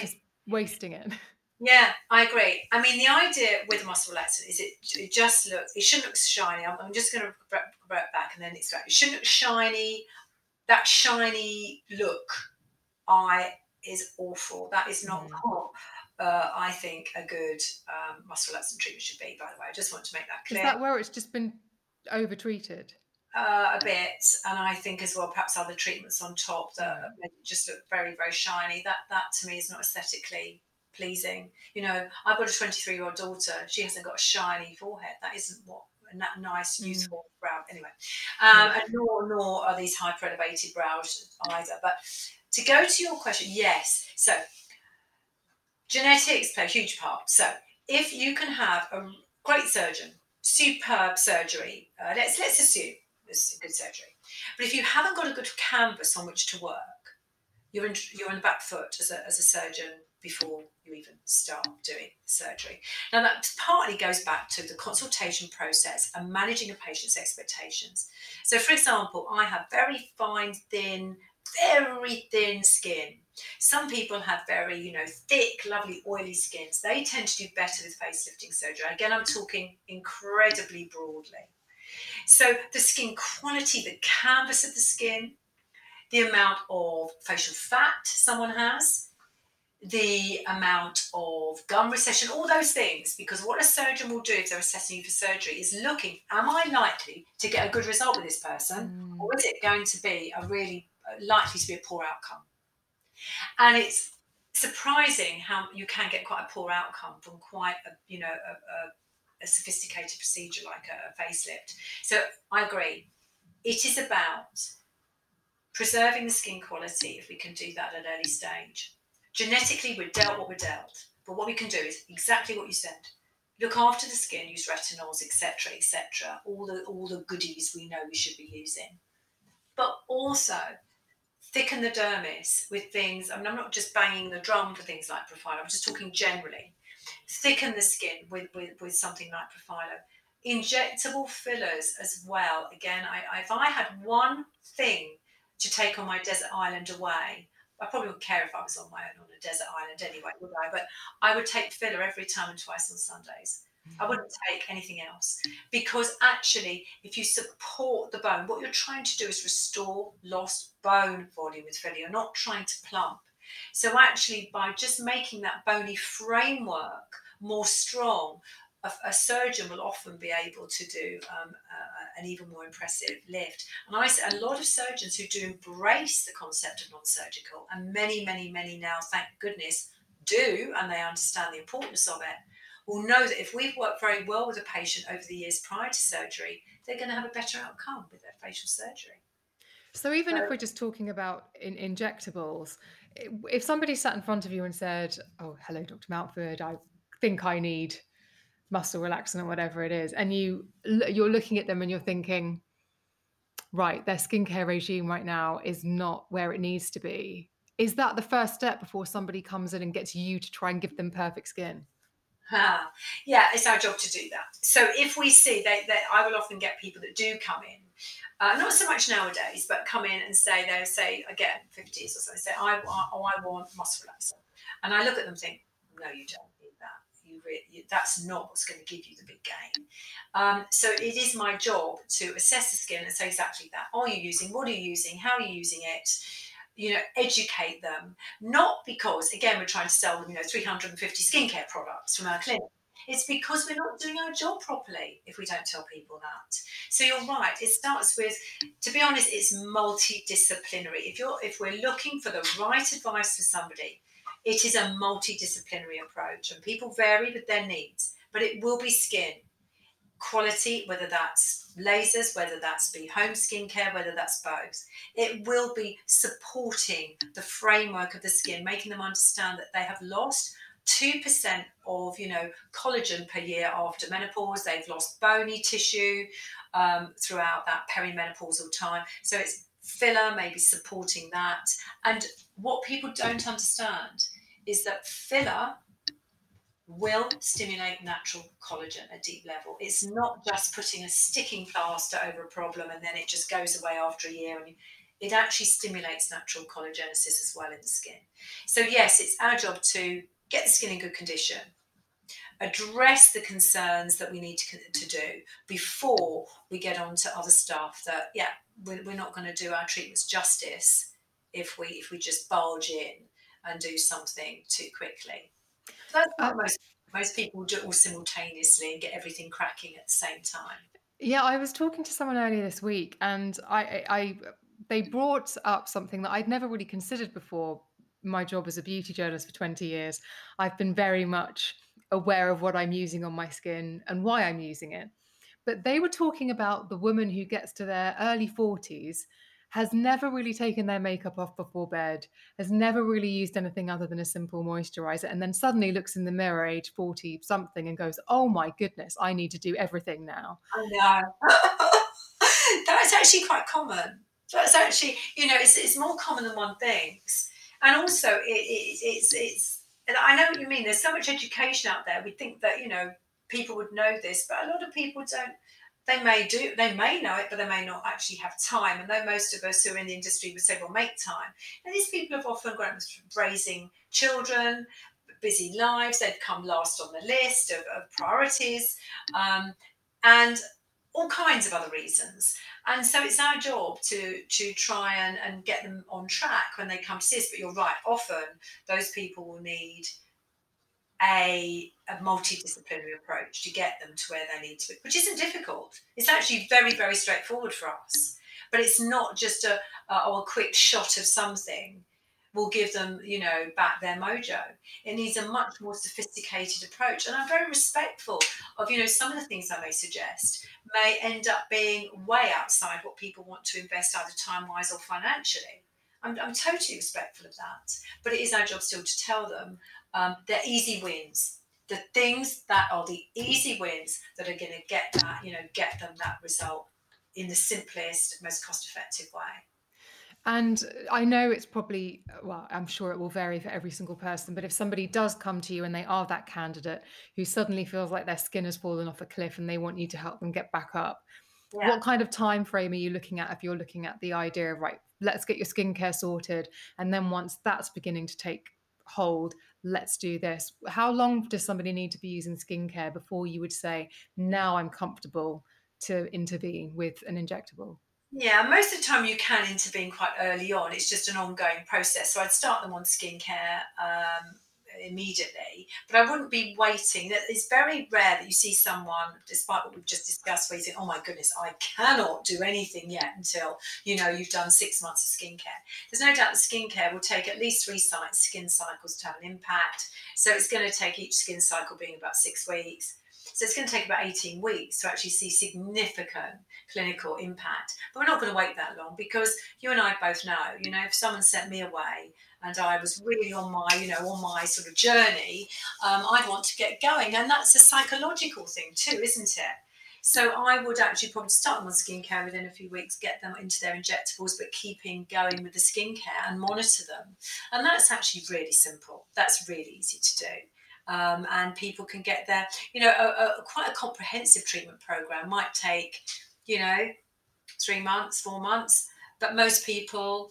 Speaker 2: just wasting it
Speaker 3: Yeah, I agree. I mean, the idea with muscle relaxant is it, it just looks, it shouldn't look shiny. I'm, I'm just going to revert back and then it's right. It shouldn't look shiny. That shiny look, I is awful. That is not mm. uh, I think a good um, muscle relaxant treatment should be, by the way. I just want to make that clear.
Speaker 2: Is that where it's just been over treated?
Speaker 3: Uh, a bit, and I think as well perhaps other treatments on top that mm. just look very very shiny. That that to me is not aesthetically pleasing. You know, I've got a 23 year old daughter. She hasn't got a shiny forehead. That isn't what that nice, mm. useful mm. brow. Anyway, um, and nor nor are these hyper elevated brows either. But to go to your question, yes. So genetics play a huge part. So if you can have a great surgeon, superb surgery, uh, let's let's assume a good surgery. But if you haven't got a good canvas on which to work, you're in, you're on the back foot as a, as a surgeon before you even start doing surgery. Now, that partly goes back to the consultation process and managing a patient's expectations. So, for example, I have very fine, thin, very thin skin. Some people have very, you know, thick, lovely, oily skins. They tend to do better with facelifting surgery. Again, I'm talking incredibly broadly. So, the skin quality, the canvas of the skin, the amount of facial fat someone has, the amount of gum recession, all those things. Because what a surgeon will do if they're assessing you for surgery is looking, am I likely to get a good result with this person, mm. or is it going to be a really uh, likely to be a poor outcome? And it's surprising how you can get quite a poor outcome from quite a you know a, a, a sophisticated procedure like a, a facelift. So I agree. It is about preserving the skin quality if we can do that at an early stage Genetically, we're dealt what we're dealt. But what we can do is exactly what you said. Look after the skin, use retinols, etc., etc. All the all the goodies we know we should be using. But also thicken the dermis with things. I mean, I'm not just banging the drum for things like Profhilo. I'm just talking generally. Thicken the skin with, with, with something like Profhilo. Injectable fillers as well. Again, I, I, if I had one thing to take on my desert island away, I probably wouldn't care if I was on my own on a desert island anyway, would I? But I would take filler every time and twice on Sundays. I mm. wouldn't take anything else because actually, if you support the bone, what you're trying to do is restore lost bone volume with filler. You're not trying to plump. So, actually, by just making that bony framework more strong, a, a surgeon will often be able to do um, uh, an even more impressive lift. And I say a lot of surgeons who do embrace the concept of non surgical, and many, many, many now, thank goodness, do, and they understand the importance of it will know that if we've worked very well with a patient over the years prior to surgery, they're going to have a better outcome with their facial surgery.
Speaker 2: So even so, if we're just talking about in injectables, if somebody sat in front of you and said, "Oh, hello, Dr. Mountford, I think I need muscle relaxant or whatever it is," and you you're looking at them and you're thinking, "Right, their skincare regime right now is not where it needs to be." Is that the first step before somebody comes in and gets you to try and give them perfect skin?
Speaker 3: Ah, yeah, it's our job to do that. So if we see that, I will often get people that do come in, uh, not so much nowadays, but come in and say they say again 50s or something, say I want oh I want muscle relaxer, and I look at them and think no you don't need that. You, re- you that's not what's going to give you the big gain. Um, so it is my job to assess the skin and say exactly that. Are you using? What are you using? How are you using it? You know, educate them, not because, again, we're trying to sell them, you know, 350 skincare products from our clinic. It's because we're not doing our job properly if we don't tell people that. So you're right. It starts with, to be honest, it's multidisciplinary. If you're if we're looking for the right advice for somebody, it is a multidisciplinary approach, and people vary with their needs. But it will be skin, quality, whether that's lasers, whether that's be home skincare, whether that's both. It will be supporting the framework of the skin, making them understand that they have lost 2% of you know collagen per year after menopause. They've lost bony tissue um, throughout that perimenopausal time. So it's filler maybe supporting that. And what people don't understand is that filler will stimulate natural collagen at a deep level. It's not just putting a sticking plaster over a problem and then it just goes away after a year. And it actually stimulates natural collagenesis as well in the skin. So, yes, it's our job to get the skin in good condition, address the concerns that we need to, to do before we get on to other stuff that, yeah, we're, we're not going to do our treatments justice if we if we just bulge in and do something too quickly. That's what uh, most most people do all simultaneously and get everything cracking at the same time.
Speaker 2: Yeah, I was talking to someone earlier this week, and I, I they brought up something that I'd never really considered before. My job as a beauty journalist for 20 years, I've been very much aware of what I'm using on my skin and why I'm using it. But they were talking about the woman who gets to their early 40s has never really taken their makeup off before bed, has never really used anything other than a simple moisturizer, and then suddenly looks in the mirror, age 40 something, and goes, Oh my goodness, I need to do everything now.
Speaker 3: I know. *laughs* That's actually quite common. That's actually, you know, it's, it's more common than one thinks. And also, it, it, it's, it's, and I know what you mean. There's so much education out there. We think that, you know, people would know this, but a lot of people don't they may do they may know it but they may not actually have time. And though most of us who are in the industry would say well make time and these people have often grown up raising children busy lives they've come last on the list of, of priorities um, and all kinds of other reasons. And so it's our job to to try and, and get them on track when they come to see us. But you're right often those people will need a, a multidisciplinary approach to get them to where they need to be, which isn't difficult. It's actually very, very straightforward for us. But it's not just a, a, oh, a quick shot of something will give them, you know, back their mojo. It needs a much more sophisticated approach. And I'm very respectful of, you know, some of the things I may suggest may end up being way outside what people want to invest either time wise or financially. I'm, I'm totally respectful of that. But it is our job still to tell them um, the easy wins, the things that are the easy wins that are going to get that, you know, get them that result in the simplest, most cost effective way.
Speaker 2: And I know it's probably, well, I'm sure it will vary for every single person, but if somebody does come to you and they are that candidate who suddenly feels like their skin has fallen off a cliff and they want you to help them get back up, yeah. what kind of time frame are you looking at if you're looking at the idea of, right, let's get your skincare sorted. And then once that's beginning to take hold, let's do this. How long does somebody need to be using skincare before you would say, now I'm comfortable to intervene with an injectable?
Speaker 3: Yeah, most of the time you can intervene quite early on. It's just an ongoing process. So I'd start them on skincare um, immediately, but I wouldn't be waiting. It's very rare that you see someone, despite what we've just discussed, where you think, "Oh my goodness, I cannot do anything yet until you know you've done six months of skincare." There's no doubt that skincare will take at least three skin cycles to have an impact. So it's going to take each skin cycle being about six weeks. So it's going to take about 18 weeks to actually see significant clinical impact. But we're not going to wait that long because you and I both know, you know, if someone sent me away and I was really on my, you know, on my sort of journey, um, I'd want to get going. And that's a psychological thing too, isn't it? So I would actually probably start them on skincare within a few weeks, get them into their injectables, but keeping going with the skincare and monitor them. And that's actually really simple. That's really easy to do um, and people can get there. You know, a, a, quite a comprehensive treatment program might take, you know, three months, four months, but most people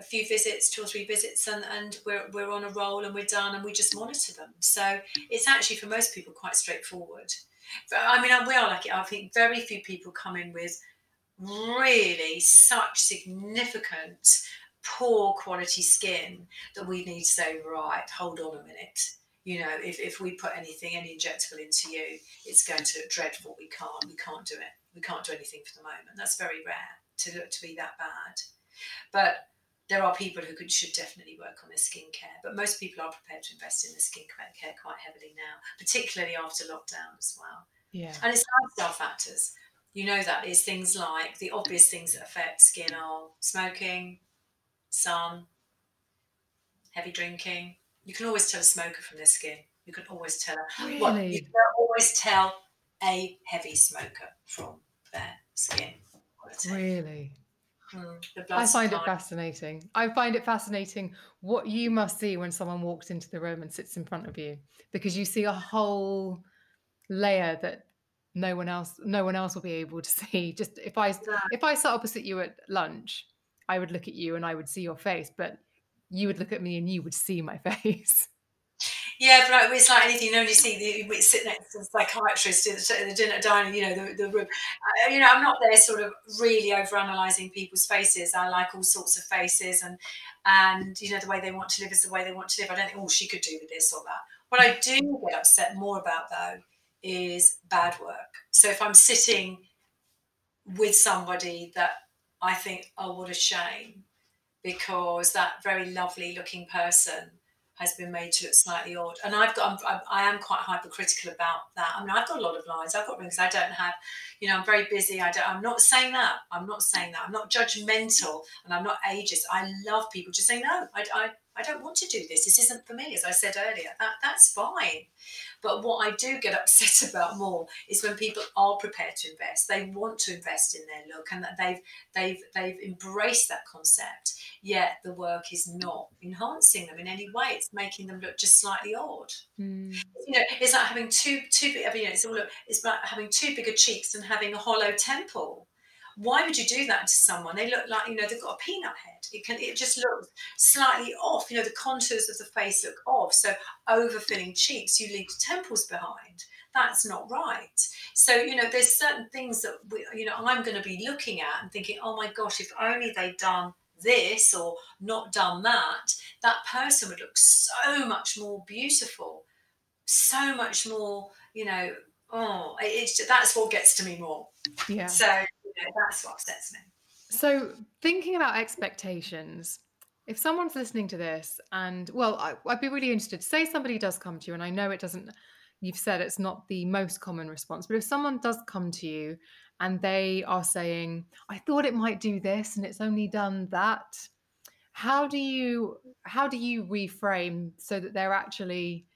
Speaker 3: a few visits, two or three visits, and, and we're, we're on a roll and we're done and we just monitor them. So it's actually for most people quite straightforward. I mean, we are lucky. I think very few people come in with really such significant poor quality skin that we need to say, right, hold on a minute you know, if, if we put anything, any injectable into you, it's going to look dreadful. We can't, we can't do it. We can't do anything for the moment. That's very rare to to be that bad. But there are people who could, should definitely work on their skincare. But most people are prepared to invest in their skincare quite heavily now, particularly after lockdown as well.
Speaker 2: Yeah.
Speaker 3: And it's lifestyle factors. You know that is things like the obvious things that affect skin are smoking, sun, heavy drinking, you can always tell a smoker from their skin. You can always tell a,
Speaker 2: really?
Speaker 3: well, you can always tell a heavy smoker from their skin.
Speaker 2: Really?
Speaker 3: Mm,
Speaker 2: I find it fascinating. I find it fascinating what you must see when someone walks into the room and sits in front of you because you see a whole layer that no one else no one else will be able to *laughs* see just if i if i sat opposite you at lunch i would look at you and i would see your face but you would look at me and you would see my *laughs* face.
Speaker 3: Yeah, but it's like anything. You only see the we sit next to the psychiatrist in the, dinner dining. You know, the, the room. Uh, you know, I'm not there sort of really over analysing people's faces. I like all sorts of faces, and and you know the way they want to live is the way they want to live. I don't think oh she could do with this or that. What I do get upset more about though is bad work. So if I'm sitting with somebody that I think oh what a shame because that very lovely looking person has been made to look slightly odd. And I've got, I'm, I am quite hypercritical about that. I mean, I've got a lot of lines. I've got rings I don't have. You know, I'm very busy. I don't. I'm not saying that. I'm not saying that. I'm not judgmental, and I'm not ageist. I love people just saying no. I, I, I don't want to do this. This isn't for me. As I said earlier, that that's fine. But what I do get *laughs* upset about more is when people are prepared to invest. They want to invest in their look, and that they've they've they've embraced that concept. Yet the work is not enhancing them in any way. It's making them look just slightly odd.
Speaker 2: Mm.
Speaker 3: You know, it's like having two two big. You know, it's all it's about having two bigger cheeks and having a hollow temple why would you do that to someone? They look like, you know, they've got a peanut head. It can it just looks slightly off. You know, the contours of the face look off. So overfilling cheeks, you leave temples behind. That's not right. So, you know, there's certain things that we, you know, I'm going to be looking at and thinking, oh my gosh, if only they'd done this or not done that, that person would look so much more beautiful, so much more, you know, oh, it's that's what gets to me more.
Speaker 2: Yeah.
Speaker 3: So know, that's what upsets me.
Speaker 2: So, thinking about expectations, if someone's listening to this, and well, I, would be really interested. Say somebody does come to you, and I know it doesn't. You've said it's not the most common response, but if someone does come to you and they are saying, "I thought it might do this, and it's only done that," how do you how do you reframe so that they're actually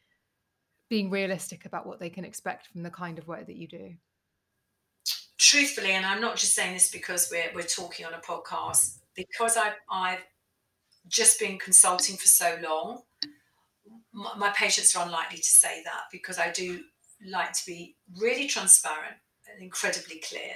Speaker 2: being realistic about what they can expect from the kind of work that you do?
Speaker 3: truthfully, and I'm not just saying this because we're, we're talking on a podcast, because I've, I've just been consulting for so long, my, my patients are unlikely to say that because I do like to be really transparent and incredibly clear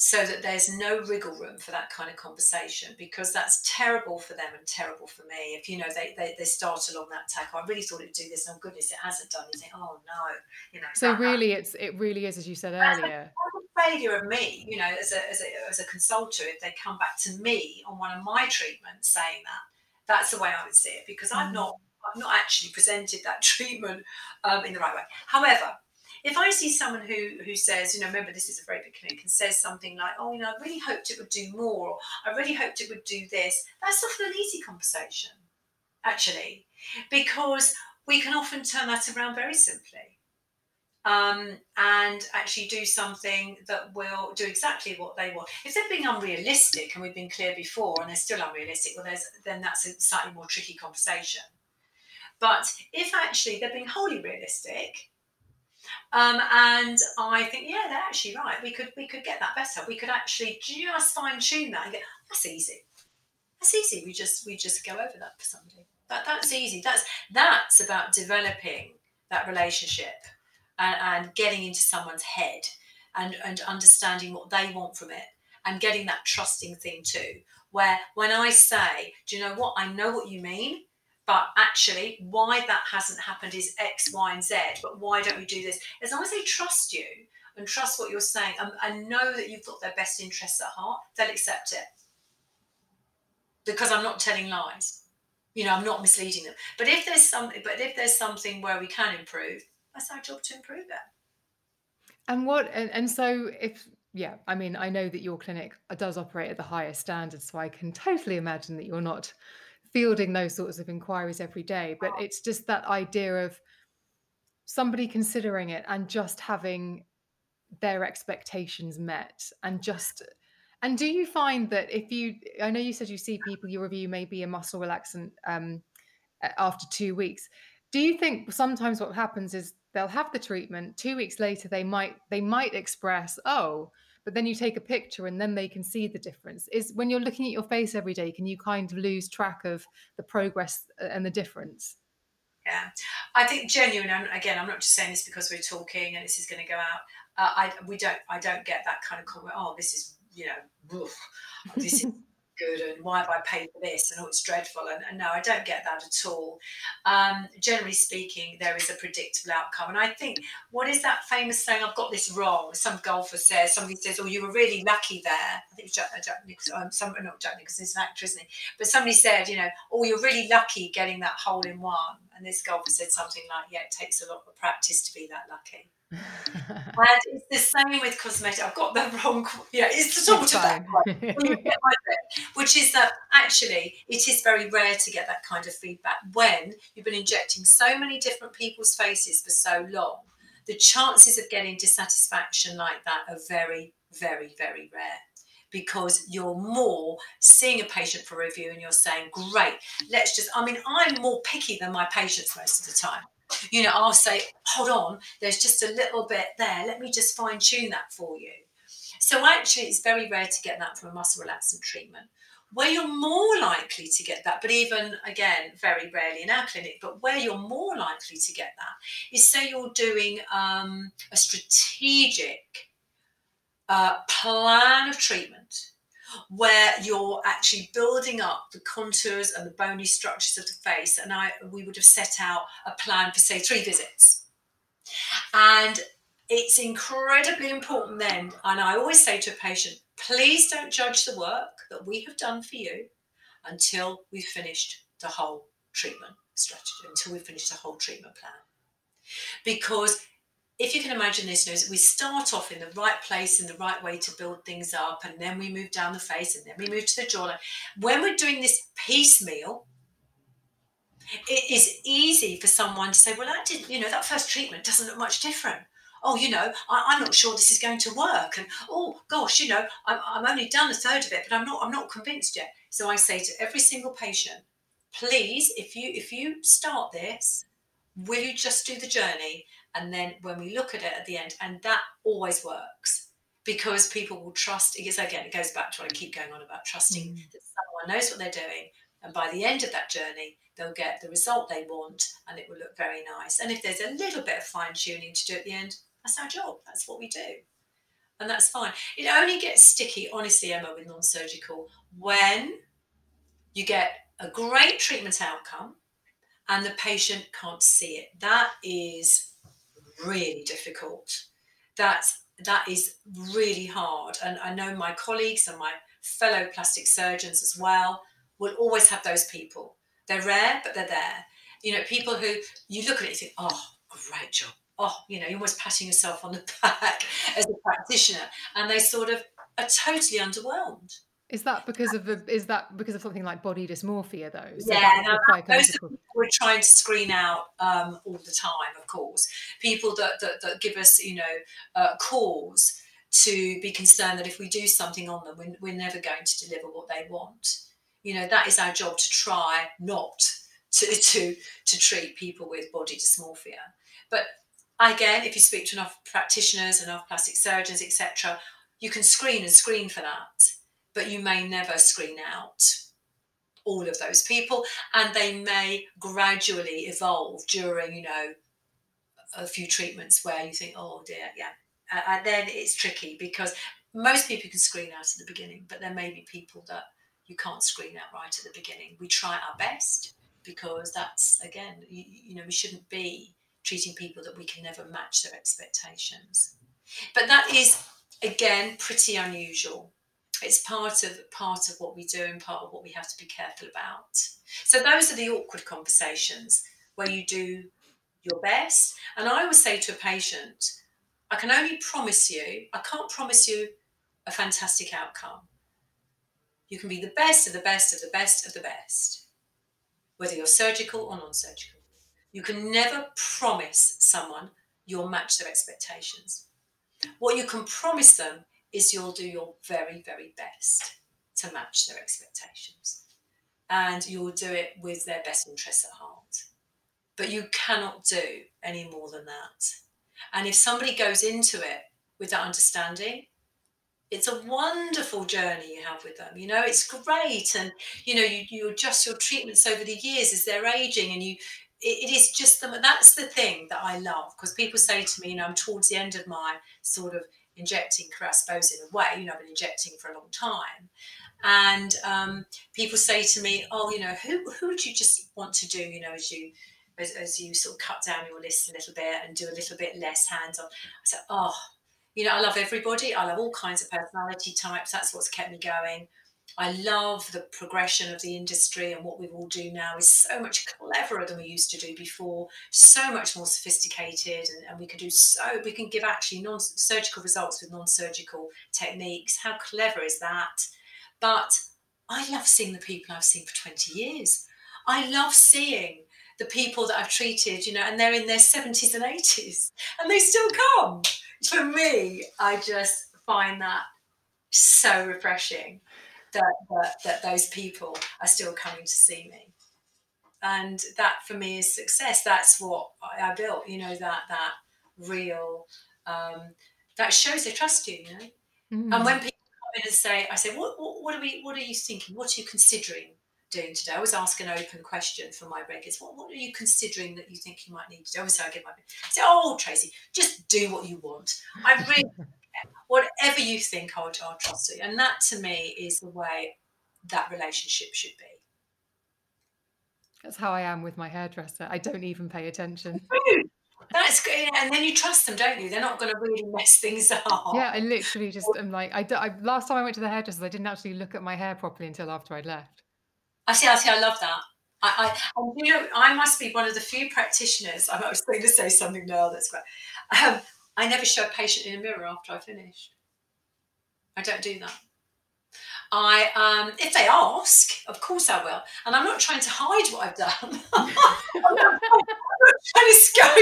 Speaker 3: so that there's no wriggle room for that kind of conversation because that's terrible for them and terrible for me. If you know they they, they start along that tack, I really thought it'd do this, and oh goodness, it hasn't done. You think, oh no, you know.
Speaker 2: So that, really, it's it really is, as you said earlier, *laughs*
Speaker 3: a failure of me. You know, as a, as a as a consultant, if they come back to me on one of my treatments saying that, that's the way I would see it because mm. I'm not I've not actually presented that *laughs* treatment um, in the right way. However, if I see someone who who says, you know, remember this is a very big clinic, and says something like, "Oh, you know, I really hoped it would do more," or "I really hoped it would do this," that's often an easy conversation, actually, because we can often turn that around very simply. Um, and actually do something that will do exactly what they want. If they're being unrealistic, and we've been clear before, and they're still unrealistic, well, then that's a slightly more tricky conversation. But if actually they're being wholly realistic, um, and I think, yeah, they're actually right. We could we could get that better. We could actually just fine tune that and get that's easy. That's easy. We just we just go over that for somebody. That that's easy. That's that's about developing that relationship and, and getting into someone's head and and understanding what they want from it and getting that trusting thing too. Where when I say, do you know what? I know what you mean but actually why that hasn't happened is x y and z. But why don't we do this? As long as they trust you and trust what you're saying and, and know that you've got their best interests at heart they'll accept it. Because i'm not telling lies. You know i'm not misleading them. But if there's something but if there's something where we can improve that's our job to improve it.
Speaker 2: And what and, and so if yeah i mean i know that your clinic does operate at the highest standards so i can totally imagine that you're not fielding those sorts of inquiries every day but it's just that idea of somebody considering it and just having their expectations met and just and do you find that if you i know you said you see people you review maybe a muscle relaxant um, after two weeks. Do you think sometimes what happens is they'll have the treatment two weeks later they might they might express oh but then you take a picture and then they can see the difference. Is when you're looking at your face every day can you kind of lose track of the progress uh, and the difference?
Speaker 3: Yeah. I think genuine and again i'm not just saying this because we're talking and this is going to go out uh, i we don't i don't get that kind of comment oh this is you know this is *laughs* good and why have I paid for this and oh it's dreadful and, and no I don't get that at all. Um, generally speaking there is a predictable outcome. And I think what is that famous saying I've got this wrong some golfer says somebody says oh you were really lucky there. I think it's Jack, uh, Jack Nicholson um, some, not Jack Nicholson he's an actor isn't he? But somebody said you know oh you're really lucky getting that hole in one. And this golfer said something like yeah it takes a lot of practice to be that lucky and it's the same with cosmetic. I've got the wrong. Yeah, it's the sort of that which is that actually it is very rare to get that kind of feedback when you've been injecting so many different people's faces for so long. The chances of getting dissatisfaction like that are very, very, very rare because you're more seeing a patient for review and you're saying, Great, let's just. I mean, I'm more picky than my patients most of the time you know, I'll say, hold on, there's just a little bit there. Let me just fine tune that for you. So actually, it's very rare to get that from a muscle relaxant treatment. Where you're more likely to get that, but even again, very rarely in our clinic, but where you're more likely to get that is say you're doing um, a strategic uh, plan of treatment where you're actually building up the contours and the bony structures of the face. And I we would have set out a plan for say three visits. And it's incredibly important then, and I always say to a patient, please don't judge the work that we have done for you until we've finished the whole treatment strategy, until we've finished the whole treatment plan. Because if you can imagine this, we start off in the right place in the right way to build things up, and then we move down the face, and then we move to the jawline. When we're doing this piecemeal, it is easy for someone to say, "Well, I didn't, you know, that first treatment doesn't look much different." Oh, you know, I, am not sure this is going to work, and oh gosh, you know, I'm, I'm only done a third of it, but I'm not, I'm not convinced yet. So I say to every single patient, please, if you if you start this, will you just do the journey and then when we look at it at the end and that always works because people will trust because again it goes back to what i keep going on about trusting mm. that someone knows what they're doing and by the end of that journey they'll get the result they want and it will look very nice and if there's a little bit of fine tuning to do at the end that's our job that's what we do and that's fine. It only gets sticky, honestly, Emma, with non surgical when you get a great treatment outcome and the patient can't see it. That is really difficult. That that is really hard. And I know my colleagues and my fellow plastic surgeons as well will always have those people. They're rare, but they're there. You know, people who you look at it and think, oh, great job. Oh, you know, you're almost patting yourself on the *laughs* back as a practitioner. And they sort of are totally underwhelmed.
Speaker 2: Is that because of the? Is that because of something like body dysmorphia, though?
Speaker 3: So yeah, no, those are we're trying to screen out um, all the time. Of course, people that that, that give us, you know, uh, cause to be concerned that if we do something on them, we're, we're never going to deliver what they want. You know, that is our job to try not to *laughs* to to treat people with body dysmorphia. But again, if you speak to enough practitioners, enough plastic surgeons, etc., you can screen and screen for that but you may never screen out all of those people and they may gradually evolve during you know a few treatments where you think oh dear yeah. Uh, and then it's tricky because most people can screen out at the beginning but there may be people that you can't screen out right at the beginning. We try our best because that's again you, you know we shouldn't be treating people that we can never match their expectations. But that is again pretty unusual it's part of part of what we do and part of what we have to be careful about. So those are the awkward conversations where you do your best. And I always say to a patient, I can only promise you, I can't promise you a fantastic outcome. You can be the best of the best of the best of the best, whether you're surgical or non surgical. You can never promise someone you'll match their expectations. What you can promise them is you'll do your very, very best to match their expectations. And you'll do it with their best interests at heart. But you cannot do any more than that. And if somebody goes into it with that understanding, it's a wonderful journey you have with them. You know, it's great. And, you know, you, you adjust your treatments over the years as they're aging and you, it, is just the, that's the thing that I love because people say to me, you know, I'm towards the end of my sort of injecting I suppose, in a way. You know, I've been injecting for a long time. And um, people say to me, oh, you know, who, who would you just want to do, you know, as you as, as you sort of cut down your list a little bit and do a little bit less hands on. I said, oh, you know, I love everybody. I love all kinds of personality types. That's what's kept me going. I love the progression of the industry and what we all do now is so much cleverer than we used to do before, so much more sophisticated, and, and we can do so, we can give actually non surgical results with non surgical techniques. How clever is that? But I love seeing the people I've seen for 20 years. I love seeing the people that I've treated, you know, and they're in their 70s and 80s and they still come. For me, I just find that so refreshing that, that, that those people are still coming to see me. And that for me is success. That's what i built you know that that real um, that shows they trust you you know? Mm. and when people come in and say i say what, what, what are we what are you thinking? What are you considering doing today? I always ask an open question for my regulars. What, what are you considering that you think you might need to do? Obviously i give my I say oh tracy just do what you want. I really *laughs* whatever you think, I'll, I'll trust you. And that to me is the way that relationship should be.
Speaker 2: That's how I am with my hairdresser. I don't even pay attention. *laughs*
Speaker 3: That's good. And then you trust them, don't you? They're not going to really mess things up.
Speaker 2: Yeah, I literally just am like, I, I last time I went to the hairdresser, I didn't actually look at my hair properly until after I'd left.
Speaker 3: I see, I see, I love that. I, I, you know, I must be one of the few practitioners. I was going to say something now that's great. Um, I never show a patient in a mirror after I finish. I don't do that. I, um, if they ask, of course I will, and I'm not trying to hide what I've done. *laughs* I'm, not, trying to go,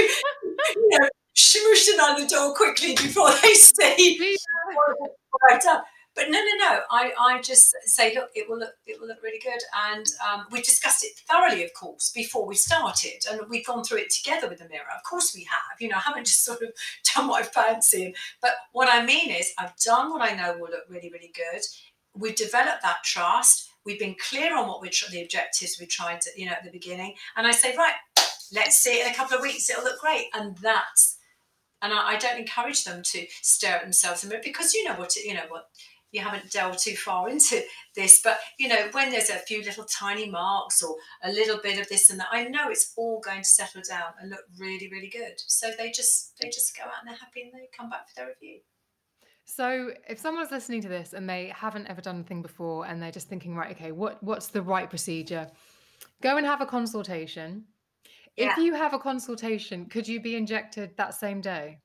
Speaker 3: you know, smooshing on the door quickly before they see what I've done. But no, no, no. I, I just say, look, it will look, it will look really good. And um, we discussed it thoroughly, of course, before we started, and we've gone through it together with the mirror. Of course, we have. You know, I haven't *laughs* just sort of done what I fancy. But what I mean is, I've done what I know will look really, really good. We've developed that trust. We've been clear on what we're the objectives we tried to, you know, at the beginning. And I say, right, let's see it in a couple of weeks. It'll look great. And that's and I, I don't encourage them to stare at themselves in the mirror because you know what you know what you haven't delved too far into this, but you know, when there's a few little tiny marks or a little bit of this and that, I know it's all going to settle down and look really, really good. So they just they just go out and they're happy and they come back for their review.
Speaker 2: So, if someone's listening to this and they haven't ever done anything before and they're just thinking, right, okay, what what's the right procedure? Go and have a consultation. Yeah. If you have a consultation, could you be injected that same day?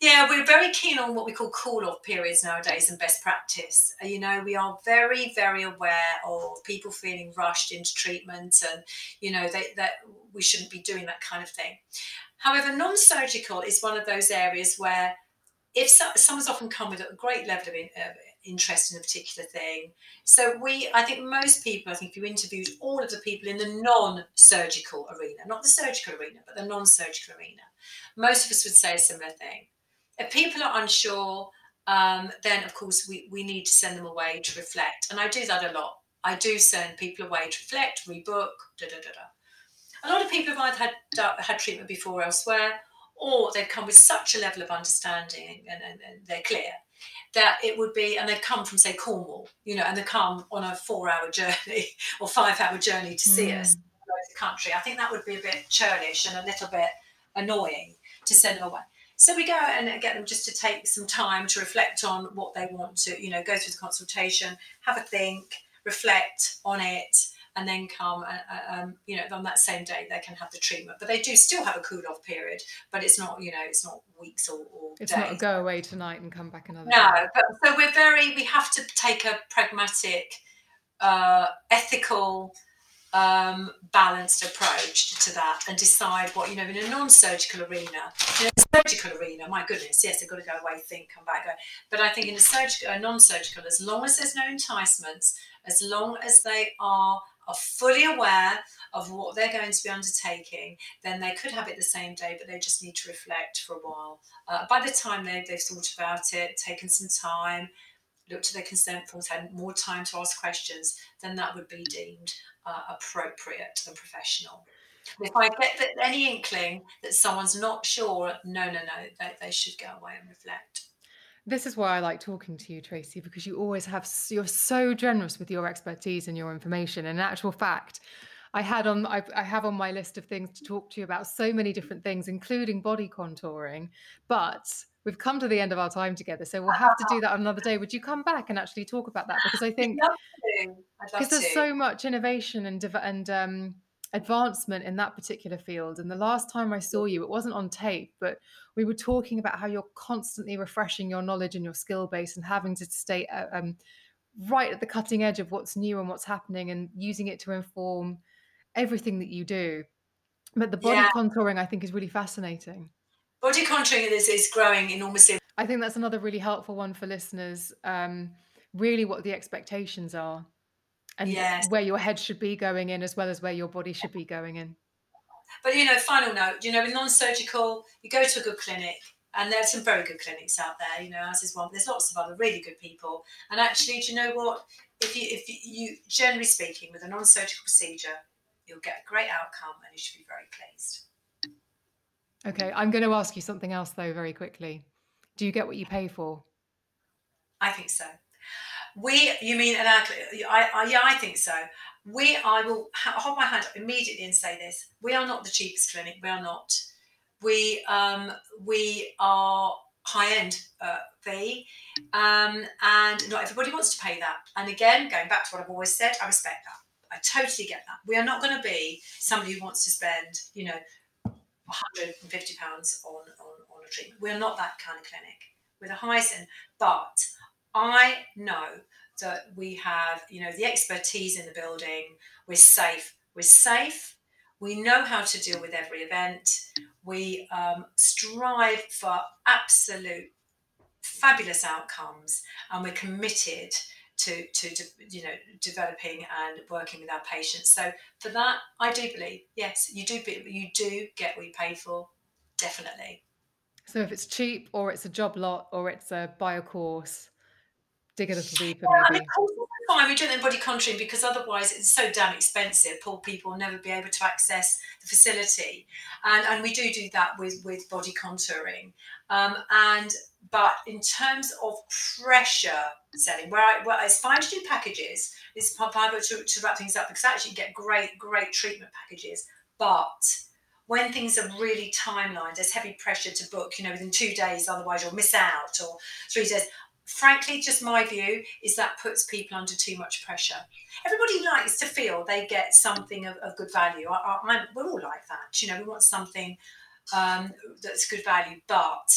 Speaker 3: Yeah, we're very keen on what we call call off periods nowadays and best practice. Uh, you know, we are very, very aware of people feeling rushed into treatment and, you know, they, that we shouldn't be doing that kind of thing. However, non surgical is one of those areas where if so, someone's often come with a great level of uh, interest in a particular thing. So we, I think most people, I think if you interviewed all of the people in the non-surgical arena, not the surgical arena, but the non-surgical arena, most of us would say a similar thing. If people are unsure, um, then of course we, we need to send them away to reflect. And I do that a lot. I do send people away to reflect, rebook, da da da da. A lot of people have either had, uh, had treatment before elsewhere or they've come with such a level of understanding and, and, and they're clear that it would be, and they've come from, say, Cornwall, you know, and they come on a four hour journey *laughs* or five hour journey to see mm. us the country. I think that would be a bit churlish and a little bit annoying to send them away. So we go and get them just to take some time to reflect on what they want to, you know, go through the consultation, have a think, reflect on it, and then come, uh, uh, um, you know, on that same day they can have the treatment. But they do still have a cool off period, but it's not, you know, it's not weeks or, or
Speaker 2: it's
Speaker 3: days.
Speaker 2: not go away tonight and come back another.
Speaker 3: No, day. but so we're very, we have to take a pragmatic, uh, ethical. Um, balanced approach to that and decide what you know in a non-surgical arena in a surgical arena my goodness yes they've got to go away think come back go but i think in a surgical a non-surgical as long as there's no enticements as long as they are are fully aware of what they're going to be undertaking, then they could have it the same day, but they just need to reflect for a while. Uh, by the time they, they've thought about it, taken some time, looked at their consent forms, had more time to ask questions, then that would be deemed uh, appropriate and professional. If I get the, any inkling that someone's not sure, no, no, no, they, they should go away and reflect.
Speaker 2: This is why I like talking to you, Tracy, because you always have, you're so generous with your expertise and your information. And in actual fact, I had on, I, I have on my list of things to talk to you about so many different things, including body contouring. But we've come to the end of our time together, so we'll have to do that another day. Would you come back and actually talk about that? Because I think because there's so much innovation and and um, advancement in that particular field. And the last time I saw you, it wasn't on tape, but we were talking about how you're constantly refreshing your knowledge and your skill base and having to stay uh, um, right at the cutting edge of what's new and what's happening and using it to inform everything that you do. But the body yeah. contouring, I think, is really fascinating.
Speaker 3: Body contouring is, is growing enormously.
Speaker 2: I think that's another really helpful one for listeners. Um, really, what the expectations are and yes. where your head should be going in as well as where your body should be going in.
Speaker 3: But you know, final note, you know, with non-surgical, you go to a good clinic, and there's some very good clinics out there. You know, as is one. There's lots of other really good people. And actually, do you know what? If you, if you, generally speaking, with a non-surgical procedure, you'll get a great outcome, and you should be very pleased.
Speaker 2: Okay, I'm going to ask you something else though, very quickly. Do you get what you pay for?
Speaker 3: I think so. We, you mean an our I, I, yeah, I think so. We, I will hold my hand up immediately and say this: we are not the cheapest clinic. We are not. We, um, we are high end uh, fee, um, and not everybody wants to pay that. And again, going back to what I've always said, I respect that. I totally get that. We are not going to be somebody who wants to spend, you know, 150 pounds on, on on a treatment. We're not that kind of clinic. We're the highest end, but I know that we have, you know, the expertise in the building. We're safe. We're safe. We know how to deal with every event. We um, strive for absolute fabulous outcomes, and we're committed to, to, to, you know developing and working with our patients. So for that, I do believe yes, you do you do get what you pay for, definitely.
Speaker 2: So if it's cheap, or it's a job lot, or it's a bio course, dig a little deeper
Speaker 3: yeah,
Speaker 2: maybe.
Speaker 3: I mean, fine. We do it in body contouring because otherwise it's so damn expensive. Poor people will never be able to access the facility, and and we do do that with with body contouring. Um, and but in terms of pressure selling, where I, well, it's fine to do packages. It's fine to, to wrap things up because I actually get great great treatment packages, but when things are really timelined, there's heavy pressure to book, you know, within two days, otherwise you'll miss out, or three days frankly, just my view is that puts people under too much pressure. Everybody likes to feel they get something of, of good value. I, I, we're all like that. You know, we want something um, that's good value, but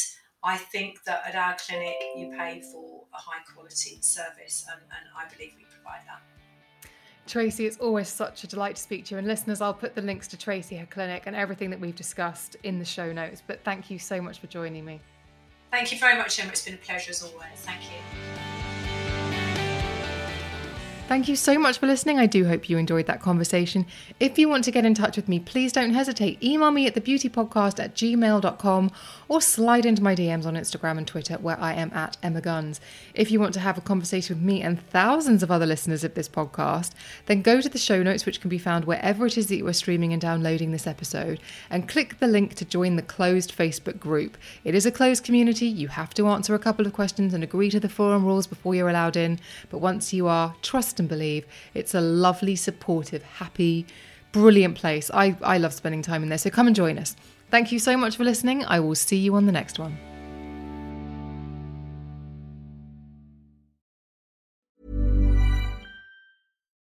Speaker 3: I think that at our clinic you pay for a high quality service, and, and I believe we provide that.
Speaker 2: Tracy, it's always such a delight to speak to you. And listeners, I'll put the links to Tracy, her clinic, and everything that we've discussed in the show notes. But thank you so much for joining me.
Speaker 3: Thank you very much, Emma. It's been a pleasure as always. Thank you.
Speaker 2: Thank you so much for listening. I do hope you enjoyed that conversation. If you want to get in touch with me, please don't hesitate. Email me at thebeautypodcast at gmail.com or slide into my DMs on Instagram and Twitter where I am at Emma Guns. If you want to have a conversation with me and thousands of other listeners of this podcast, then go to the show notes, which can be found wherever it is that you are streaming and downloading this episode, and click the link to join the closed Facebook group. It is a closed community. You have to answer a couple of questions and agree to the forum rules before you're allowed in. But once you are, and believe. It's a lovely, supportive, happy, brilliant place. I, I love spending time in there, so come and join us. Thank you so much for listening. I will see you on the next one.